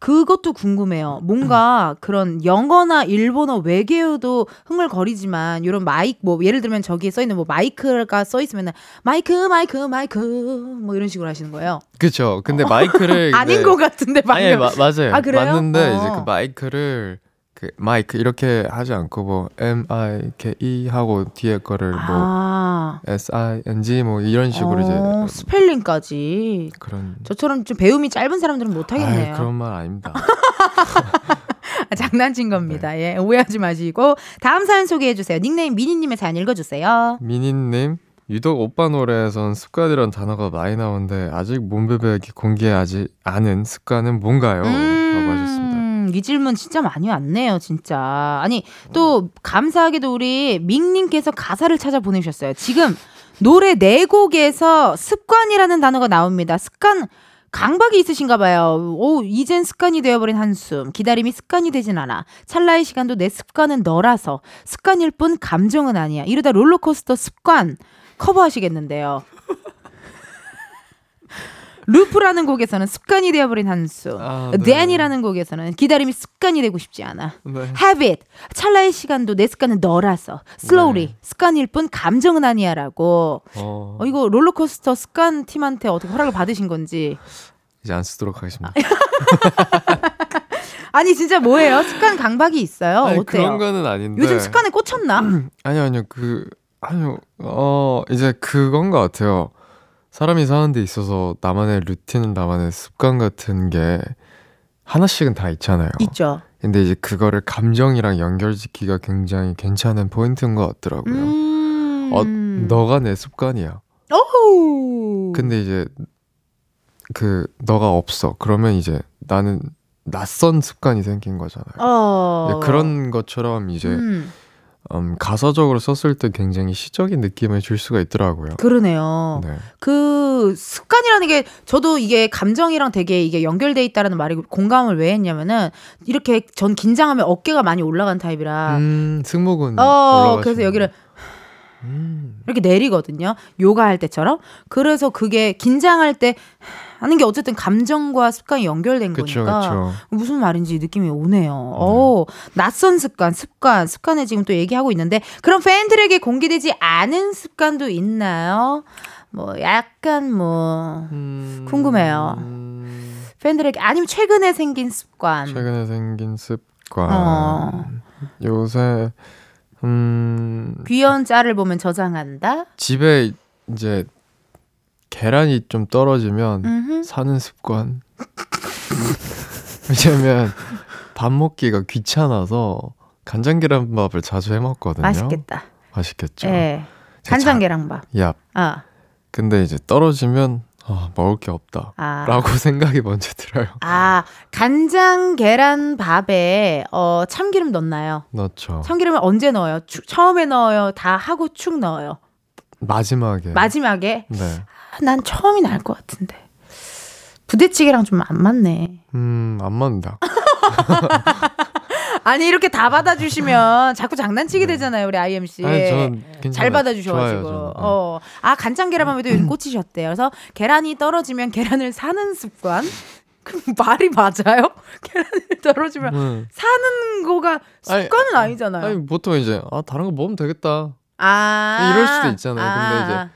A: 그것도 궁금해요. 뭔가 그런 영어나 일본어 외계어도 흥얼거리지만 이런 마이크 뭐 예를 들면 저기에 써 있는 뭐 마이크가 써 있으면은 마이크 마이크 마이크 뭐 이런 식으로 하시는 거예요.
F: 그쵸. 근데 마이크를
A: 아닌
F: 이제-
A: 것 같은데 방금.
F: 아니 마, 맞아요.
A: 아, 그래요?
F: 맞는데
A: 어.
F: 이제 그 마이크를 그 마이크 이렇게 하지 않고 뭐 M I K E 하고 뒤에 거를 뭐
A: 아.
F: S I N G 뭐 이런 식으로 이제
A: 어, 스펠링까지.
F: 그런
A: 저처럼 좀 배움이 짧은 사람들은 못 하겠네요.
F: 그런 말 아닙니다.
A: 아, 장난친
F: 네.
A: 겁니다. 예, 오해하지 마시고 다음 사연 소개해 주세요. 닉네임 미니님의 사연 읽어주세요.
F: 미니님 유독 오빠 노래에선 습관이란 단어가 많이 나오는데 아직 몸베베에게 공개하지 않은 습관은 뭔가요? 라고 하셨습니다.
A: 음, 이 질문 진짜 많이 왔네요, 진짜. 아니 또 감사하게도 우리 밍님께서 가사를 찾아 보내주셨어요. 지금 노래 네 곡에서 습관이라는 단어가 나옵니다. 습관 강박이 있으신가 봐요. 오, 이젠 습관이 되어버린 한숨. 기다림이 습관이 되진 않아. 찰나의 시간도 내 습관은 너라서. 습관일 뿐 감정은 아니야. 이러다 롤러코스터 습관 커버하시겠는데요. 루프라는 곡에서는 습관이 되어버린 한숨.
F: 아, 네.
A: 댄이라는 곡에서는 기다림이 습관이 되고 싶지 않아.
F: 네.
A: Habit. 찰나의 시간도 내 습관은 너라서. Slowly.
F: 네.
A: 습관일 뿐 감정은 아니야라고.
F: 어,
A: 어, 이거 롤러코스터 습관 팀한테 어떻게 허락을 받으신 건지.
F: 이제 안 쓰도록 하겠습니다.
A: 아니 진짜 뭐예요? 습관 강박이 있어요?
F: 아니,
A: 어때요?
F: 그런 거는 아닌데.
A: 요즘 습관에 꽂혔나?
F: 아니요, 아니요. 그 아니요. 어, 이제 그건 것 같아요. 사람이 사는 데 있어서 나만의 루틴, 나만의 습관 같은 게 하나씩은 다 있잖아요.
A: 있죠.
F: 근데 이제 그거를 감정이랑 연결짓기가 굉장히 괜찮은 포인트인 것 같더라고요.
A: 음.
F: 어, 너가 내 습관이야.
A: 오우.
F: 근데 이제 그 너가 없어. 그러면 이제 나는 낯선 습관이 생긴 거잖아요.
A: 어.
F: 그런 것처럼 이제
A: 음,
F: 음, 가사적으로 썼을 때 굉장히 시적인 느낌을 줄 수가 있더라고요.
A: 그러네요.
F: 네.
A: 그 습관이라는 게 저도 이게 감정이랑 되게 이게 연결돼 있다라는 말이 공감을 왜 했냐면은 이렇게 전 긴장하면 어깨가 많이 올라간 타입이라
F: 음, 승모근.
A: 어 그래서 여기를
F: 음.
A: 이렇게 내리거든요. 요가 할 때처럼. 그래서 그게 긴장할 때 하는 게 어쨌든 감정과 습관이 연결된
F: 그쵸,
A: 거니까
F: 그쵸.
A: 무슨 말인지 느낌이 오네요. 오, 낯선 습관, 습관, 습관을 지금 또 얘기하고 있는데 그럼 팬들에게 공개되지 않은 습관도 있나요? 뭐 약간 뭐
F: 음.
A: 궁금해요. 팬들에게 아니면 최근에 생긴 습관.
F: 최근에 생긴 습관.
A: 어.
F: 요새 음
A: 귀여운 짤을 보면 저장한다.
F: 집에 이제 계란이 좀 떨어지면
A: 음흠.
F: 사는 습관. 왜냐면 밥 먹기가 귀찮아서 간장 계란밥을 자주 해 먹거든요.
A: 맛있겠다.
F: 맛있겠죠.
A: 예. 간장
F: 자-
A: 계란밥.
F: 야,
A: 아.
F: 근데 이제 떨어지면 아, 먹을 게 없다.
A: 아.
F: 라고 생각이 먼저 들어요.
A: 아, 간장 계란 밥에 어 참기름 넣나요?
F: 넣죠.
A: 참기름을 언제 넣어요? 축- 처음에 넣어요. 다 하고 축 넣어요.
F: 마지막에.
A: 마지막에
F: 네.
A: 아, 난 처음이 나을 것 같은데. 부대찌개랑 좀 안 맞네.
F: 음, 안 맞는다.
A: 아니 이렇게 다 받아주시면 자꾸 장난치게 되잖아요 우리 IMC.
F: 네. 아니.
A: 잘 받아주셔가지고.
F: 좋아요, 저는. 네.
A: 어. 아 간장 계란밥에도 요즘 꽂히셨대요. 그래서 계란이 떨어지면 계란을 사는 습관. 그 말이 맞아요? 계란이 떨어지면
F: 음.
A: 사는 거가 습관은 아니, 잖아요
F: 아니, 보통 이제 아, 다른 거 먹으면 되겠다.
A: 아
F: 이럴 수도 있잖아요. 근데
A: 아.
F: 이제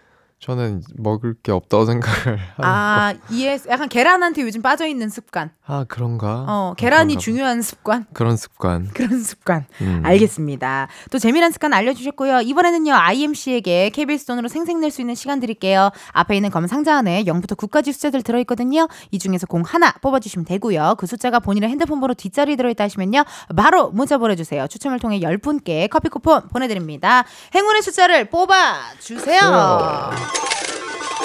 F: 저는 먹을 게 없다고 생각을
A: 아 이해 약간 계란한테 요즘 빠져 있는 습관.
F: 아 그런가?
A: 어 계란이
F: 그런가 봐.
A: 중요한 습관.
F: 그런 습관.
A: 그런 습관.
F: 음.
A: 알겠습니다. 또 재미난 습관 알려 주셨고요. 이번에는요, IMC에게 KBS 돈으로 생생낼 수 있는 시간 드릴게요. 앞에 있는 검은 상자 안에 0부터 9까지 숫자들 들어 있거든요. 이 중에서 공 하나 뽑아 주시면 되고요. 그 숫자가 본인의 핸드폰 번호 뒷자리 들어 있다 하시면요. 바로 문자 보내 주세요. 추첨을 통해 10분께 커피 쿠폰 보내 드립니다. 행운의 숫자를 뽑아 주세요.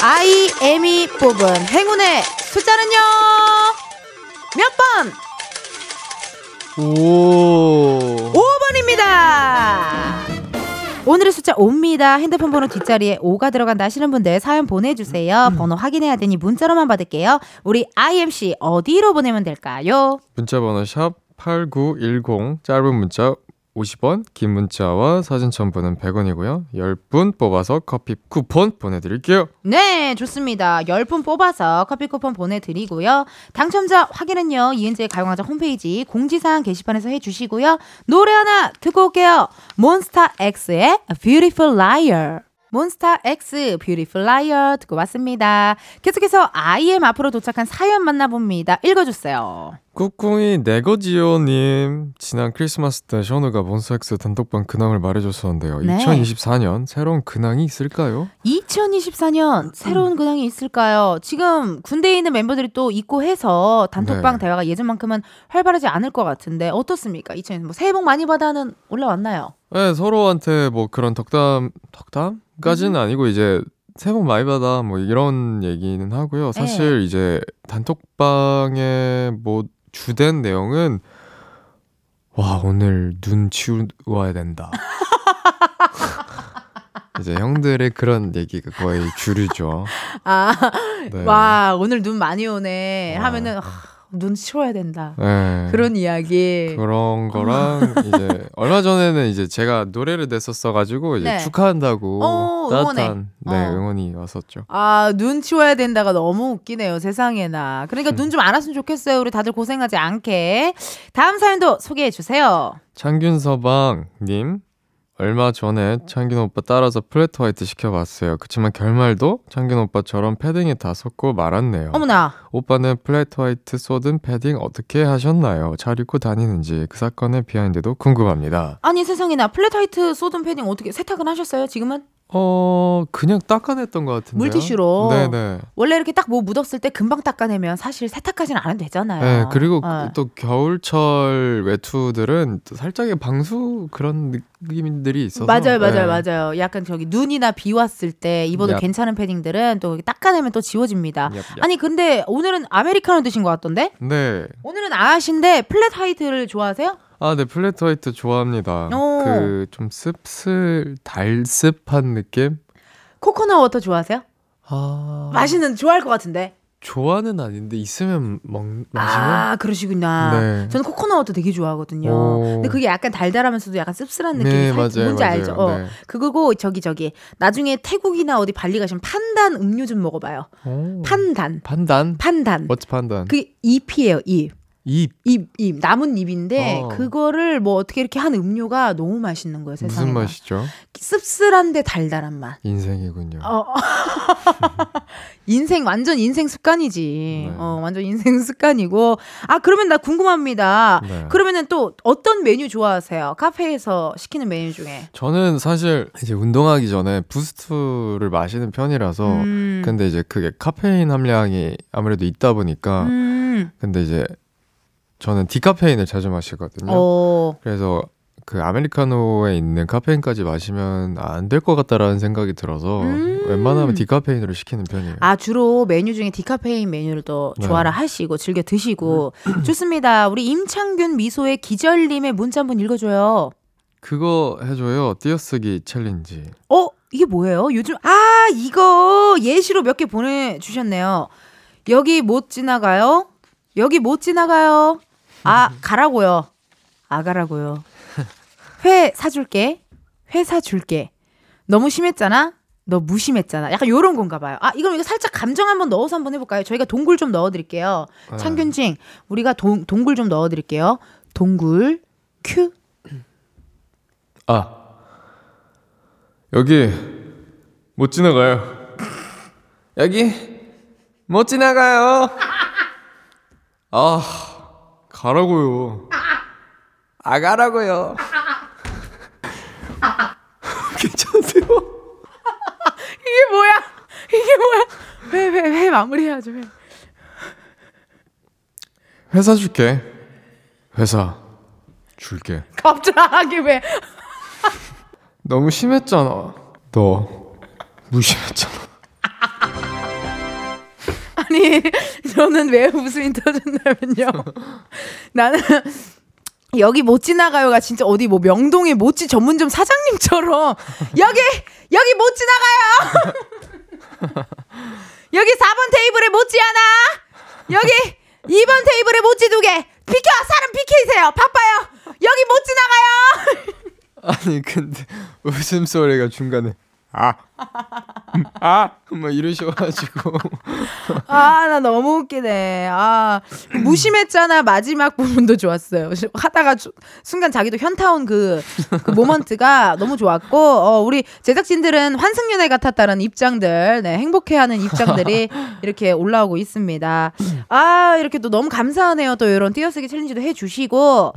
A: IM이 뽑은 행운의 숫자는요. 몇 번?
F: 오.
A: 5번입니다. 오늘의 숫자 5입니다. 핸드폰 번호 뒷자리에 5가 들어간다 하시는 분들 사연 보내주세요. 번호 확인해야 되니 문자로만 받을게요. 우리 IMC 어디로 보내면 될까요?
F: 문자 번호 샵 8910 짧은 문자 50원, 긴 문자와 사진 첨부는 100원이고요. 10분 뽑아서 커피 쿠폰 보내드릴게요.
A: 네, 좋습니다. 10분 뽑아서 커피 쿠폰 보내드리고요. 당첨자 확인은요, 이은지의 가요광장 홈페이지 공지사항 게시판에서 해주시고요. 노래 하나 듣고 올게요. 몬스타X의 Beautiful Liar. 몬스타X Beautiful Liar 듣고 왔습니다. 계속해서 IM 앞으로 도착한 사연 만나봅니다. 읽어주세요.
F: 꾹꿍이 네거지요님 지난 크리스마스 때 션우가 몬스타엑스 단톡방 근황을 말해줬었는데요.
A: 네.
F: 2024년 새로운 근황이 있을까요?
A: 2024년 새로운 근황이 있을까요? 지금 군대에 있는 멤버들이 또 있고 해서 단톡방
F: 네.
A: 대화가 예전만큼은 활발하지 않을 것 같은데 어떻습니까? 2000년 뭐 새해 복 많이 받아는 올라왔나요?
F: 네, 서로한테 뭐 그런 덕담 덕담까지는 아니고 이제 새해 복 많이 받아 뭐 이런 얘기는 하고요. 사실 이제 단톡방의 뭐 주된 내용은 와 오늘 눈 치워야 된다. 이제 형들의 그런 얘기가 거의 주류죠.
A: 아,
F: 네.
A: 와 오늘 눈 많이 오네
F: 와.
A: 하면은 하, 눈 치워야 된다.
F: 네.
A: 그런 이야기.
F: 그런 거랑 이제 얼마 전에는 이제 제가 노래를 냈었어 가지고 이제
A: 네.
F: 축하한다고
A: 어, 응원해.
F: 따뜻한 네,
A: 어.
F: 응원이 왔었죠.
A: 아, 눈 치워야 된다가 너무 웃기네요, 세상에나. 그러니까 눈 좀 안 왔으면 좋겠어요. 우리 다들 고생하지 않게. 다음 사연도 소개해 주세요.
F: 창균 서방 님 얼마 전에 창균 오빠 따라서 flat white 시켜봤어요. 그치만 결말도 창균 오빠처럼 패딩에 다 쏟고 말았네요.
A: 어머나.
F: 오빠는 flat white 쏟은 패딩 어떻게 하셨나요? 잘 입고 다니는지 그 사건의 behind도 궁금합니다.
A: 아니 세상에나 flat white 쏟은 패딩 어떻게 세탁은 하셨어요? 지금은?
F: 어 그냥 닦아냈던 것 같은데요.
A: 물티슈로?
F: 네네.
A: 원래 이렇게 딱 뭐 묻었을 때 금방 닦아내면 사실 세탁까지는 안 해도 되잖아요.
F: 네, 그리고
A: 어.
F: 또 겨울철 외투들은 또 살짝의 방수 그런 느낌들이 있어서
A: 맞아요, 맞아요,
F: 네.
A: 맞아요. 약간 저기 눈이나 비 왔을 때 입어도
F: yup.
A: 괜찮은 패딩들은 또 닦아내면 또 지워집니다.
F: yup, yup.
A: 아니 근데 오늘은 아메리카노 드신 것 같던데?
F: 네.
A: 오늘은 아아신데 flat white를 좋아하세요?
F: 아, 네, flat white 좋아합니다.
A: 오.
F: 그좀 씁쓸 달콤한 느낌?
A: coconut water 좋아하세요?
F: 아.
A: 마시는 좋아할 것 같은데.
F: 좋아는 아닌데 있으면 먹 마시면
A: 아 그러시구나.
F: 네.
A: 저는 코코넛도 되게 좋아하거든요.
F: 오.
A: 근데 그게 약간 달달하면서도 약간 씁쓸한 느낌이
F: 네,
A: 살짝
F: 맞아요,
A: 뭔지
F: 맞아요.
A: 알죠? 어.
F: 네.
A: 그거고 저기 저기 나중에 태국이나 어디 발리 가시면 pandan 음료 좀 먹어봐요.
F: 오. pandan
A: pandan? pandan.
F: What's pandan?
A: 그게 잎이에요 잎.
F: 잎
A: 잎, 잎, 나뭇 잎인데
F: 어.
A: 그거를 뭐 어떻게 이렇게 한 음료가 너무 맛있는 거예요 세상에.
F: 무슨 맛이죠?
A: 씁쓸한데 달달한 맛.
F: 인생이군요.
A: 어. 인생 완전 인생 습관이지.
F: 네.
A: 어, 완전 인생 습관이고. 아, 그러면 나 궁금합니다.
F: 네.
A: 그러면은 또 어떤 메뉴 좋아하세요? 카페에서 시키는 메뉴 중에.
F: 저는 사실 이제 운동하기 전에 부스트를 마시는 편이라서
A: 음.
F: 근데 이제 그게 카페인 함량이 아무래도 있다 보니까
A: 음.
F: 근데 이제 저는 디카페인을 자주 마시거든요.
A: 어.
F: 그래서 그 아메리카노에 있는 카페인까지 마시면 안 될 것 같다라는 생각이 들어서
A: 음.
F: 웬만하면 디카페인으로 시키는 편이에요.
A: 아, 주로 메뉴 중에 디카페인 메뉴를 또
F: 네.
A: 좋아라 하시고 즐겨 드시고. 좋습니다. 우리 임창균 미소의 기절님의 문자 한번 읽어줘요.
F: 그거 해줘요. 띄어쓰기 challenge.
A: 어? 이게 뭐예요? 요즘, 아, 이거 예시로 몇 개 보내주셨네요. 여기 못 지나가요? 여기 못 지나가요? 아, 가라고요. 아, 가라고요. 회 사줄게. 회 사줄게. 너무 심했잖아? 너 무심했잖아. 약간 요런 건가 봐요. 아, 이건 이거 살짝 감정 한번 넣어서 한번 해볼까요? 저희가 동굴 좀 넣어드릴게요.
F: 네.
A: 창균징, 우리가 동, 동굴 좀 넣어드릴게요. 동굴, 큐.
F: 아 여기 못 지나가요. 여기 못 지나가요. 아 가라고요. 아 가라고요. 괜찮으세요?
A: 이게 뭐야? 이게 뭐야? 회, 회, 회 마무리해야죠, 회.
F: 회사 줄게. 회사 줄게.
A: 갑자기 왜?
F: 너무 심했잖아. 너 무심했잖아.
A: 아니 저는 왜 웃음이 터졌냐면요. 나는 여기 못 지나가요가 진짜 어디 뭐 명동의 모찌 전문점 사장님처럼 여기 여기 못 지나가요. 여기 4번 테이블에 모찌 하나. 여기 2번 테이블에 모찌 두 개. 비켜 사람 비키세요. 바빠요. 여기 못 지나가요.
F: 아니 근데 웃음소리가 중간에 아, 음, 아, 막 이러셔가지고
A: 아, 나 너무 웃기네. 아, 무심했잖아. 마지막 부분도 좋았어요. 하다가 주- 순간 자기도 현타 온 그, 그 모먼트가 너무 좋았고, 어, 우리 제작진들은 환승연애 같았다는 입장들, 네, 행복해하는 입장들이 이렇게 올라오고 있습니다. 아, 이렇게 또 너무 감사하네요. 또 이런 띄어쓰기 챌린지도 해주시고,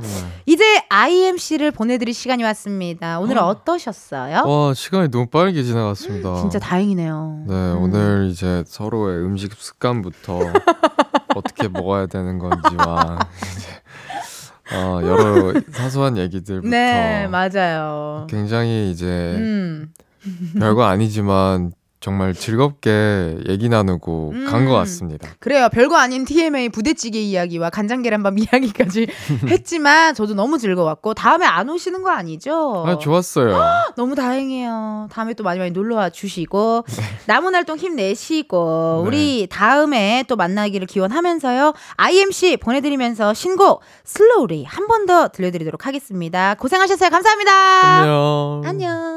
A: 이제 IMC를 보내드릴 시간이 왔습니다. 오늘 어떠셨어요?
F: 와 시간이 너무 빠르게 지나갔습니다.
A: 진짜 다행이네요.
F: 네 오늘 이제 서로의 음식 습관부터 어떻게 먹어야 되는 건지와 어, 여러 사소한 얘기들부터
A: 네, 맞아요.
F: 굉장히 이제
A: 음.
F: 별거 아니지만 정말 즐겁게 얘기 나누고 간것
A: 음.
F: 같습니다.
A: 그래요. 별거 아닌 TMA 부대찌개 이야기와 간장 계란밥 이야기까지 했지만 저도 너무 즐거웠고 다음에 안 오시는 거 아니죠?
F: 아 좋았어요.
A: 너무 다행이에요. 다음에 또 많이 많이 놀러 와 주시고 남은 활동 힘내시고
F: 네.
A: 우리 다음에 또 만나기를 기원하면서요. IMC 보내드리면서 신곡 슬로우리 한 번 더 들려드리도록 하겠습니다. 고생하셨어요. 감사합니다.
F: 안녕.
A: 안녕.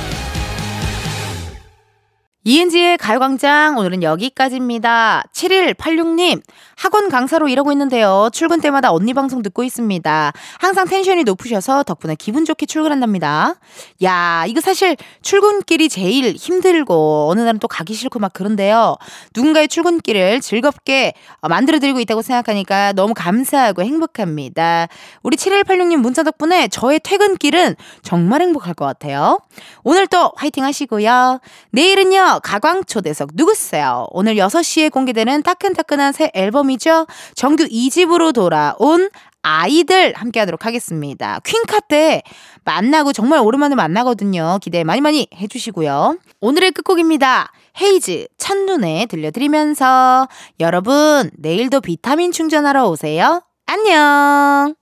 A: 이은지의 가요광장 오늘은 여기까지입니다. 7186님 학원 강사로 일하고 있는데요. 출근 때마다 언니 방송 듣고 있습니다. 항상 텐션이 높으셔서 덕분에 기분 좋게 출근한답니다. 야 이거 사실 출근길이 제일 힘들고 어느 날은 또 가기 싫고 막 그런데요. 누군가의 출근길을 즐겁게 어, 만들어드리고 있다고 생각하니까 너무 감사하고 행복합니다. 우리 7186님 문자 덕분에 저의 퇴근길은 정말 행복할 것 같아요. 오늘 또 화이팅 하시고요. 내일은요, 가광초대석 누구세요? 오늘 6시에 공개되는 따끈따끈한 새 앨범이죠. 정규 2집으로 돌아온 아이들 함께 하도록 하겠습니다. 퀸카 때 만나고 정말 오랜만에 만나거든요. 기대 많이 많이 해주시고요. 오늘의 끝곡입니다. 헤이즈 첫눈에 들려드리면서 여러분 내일도 비타민 충전하러 오세요. 안녕!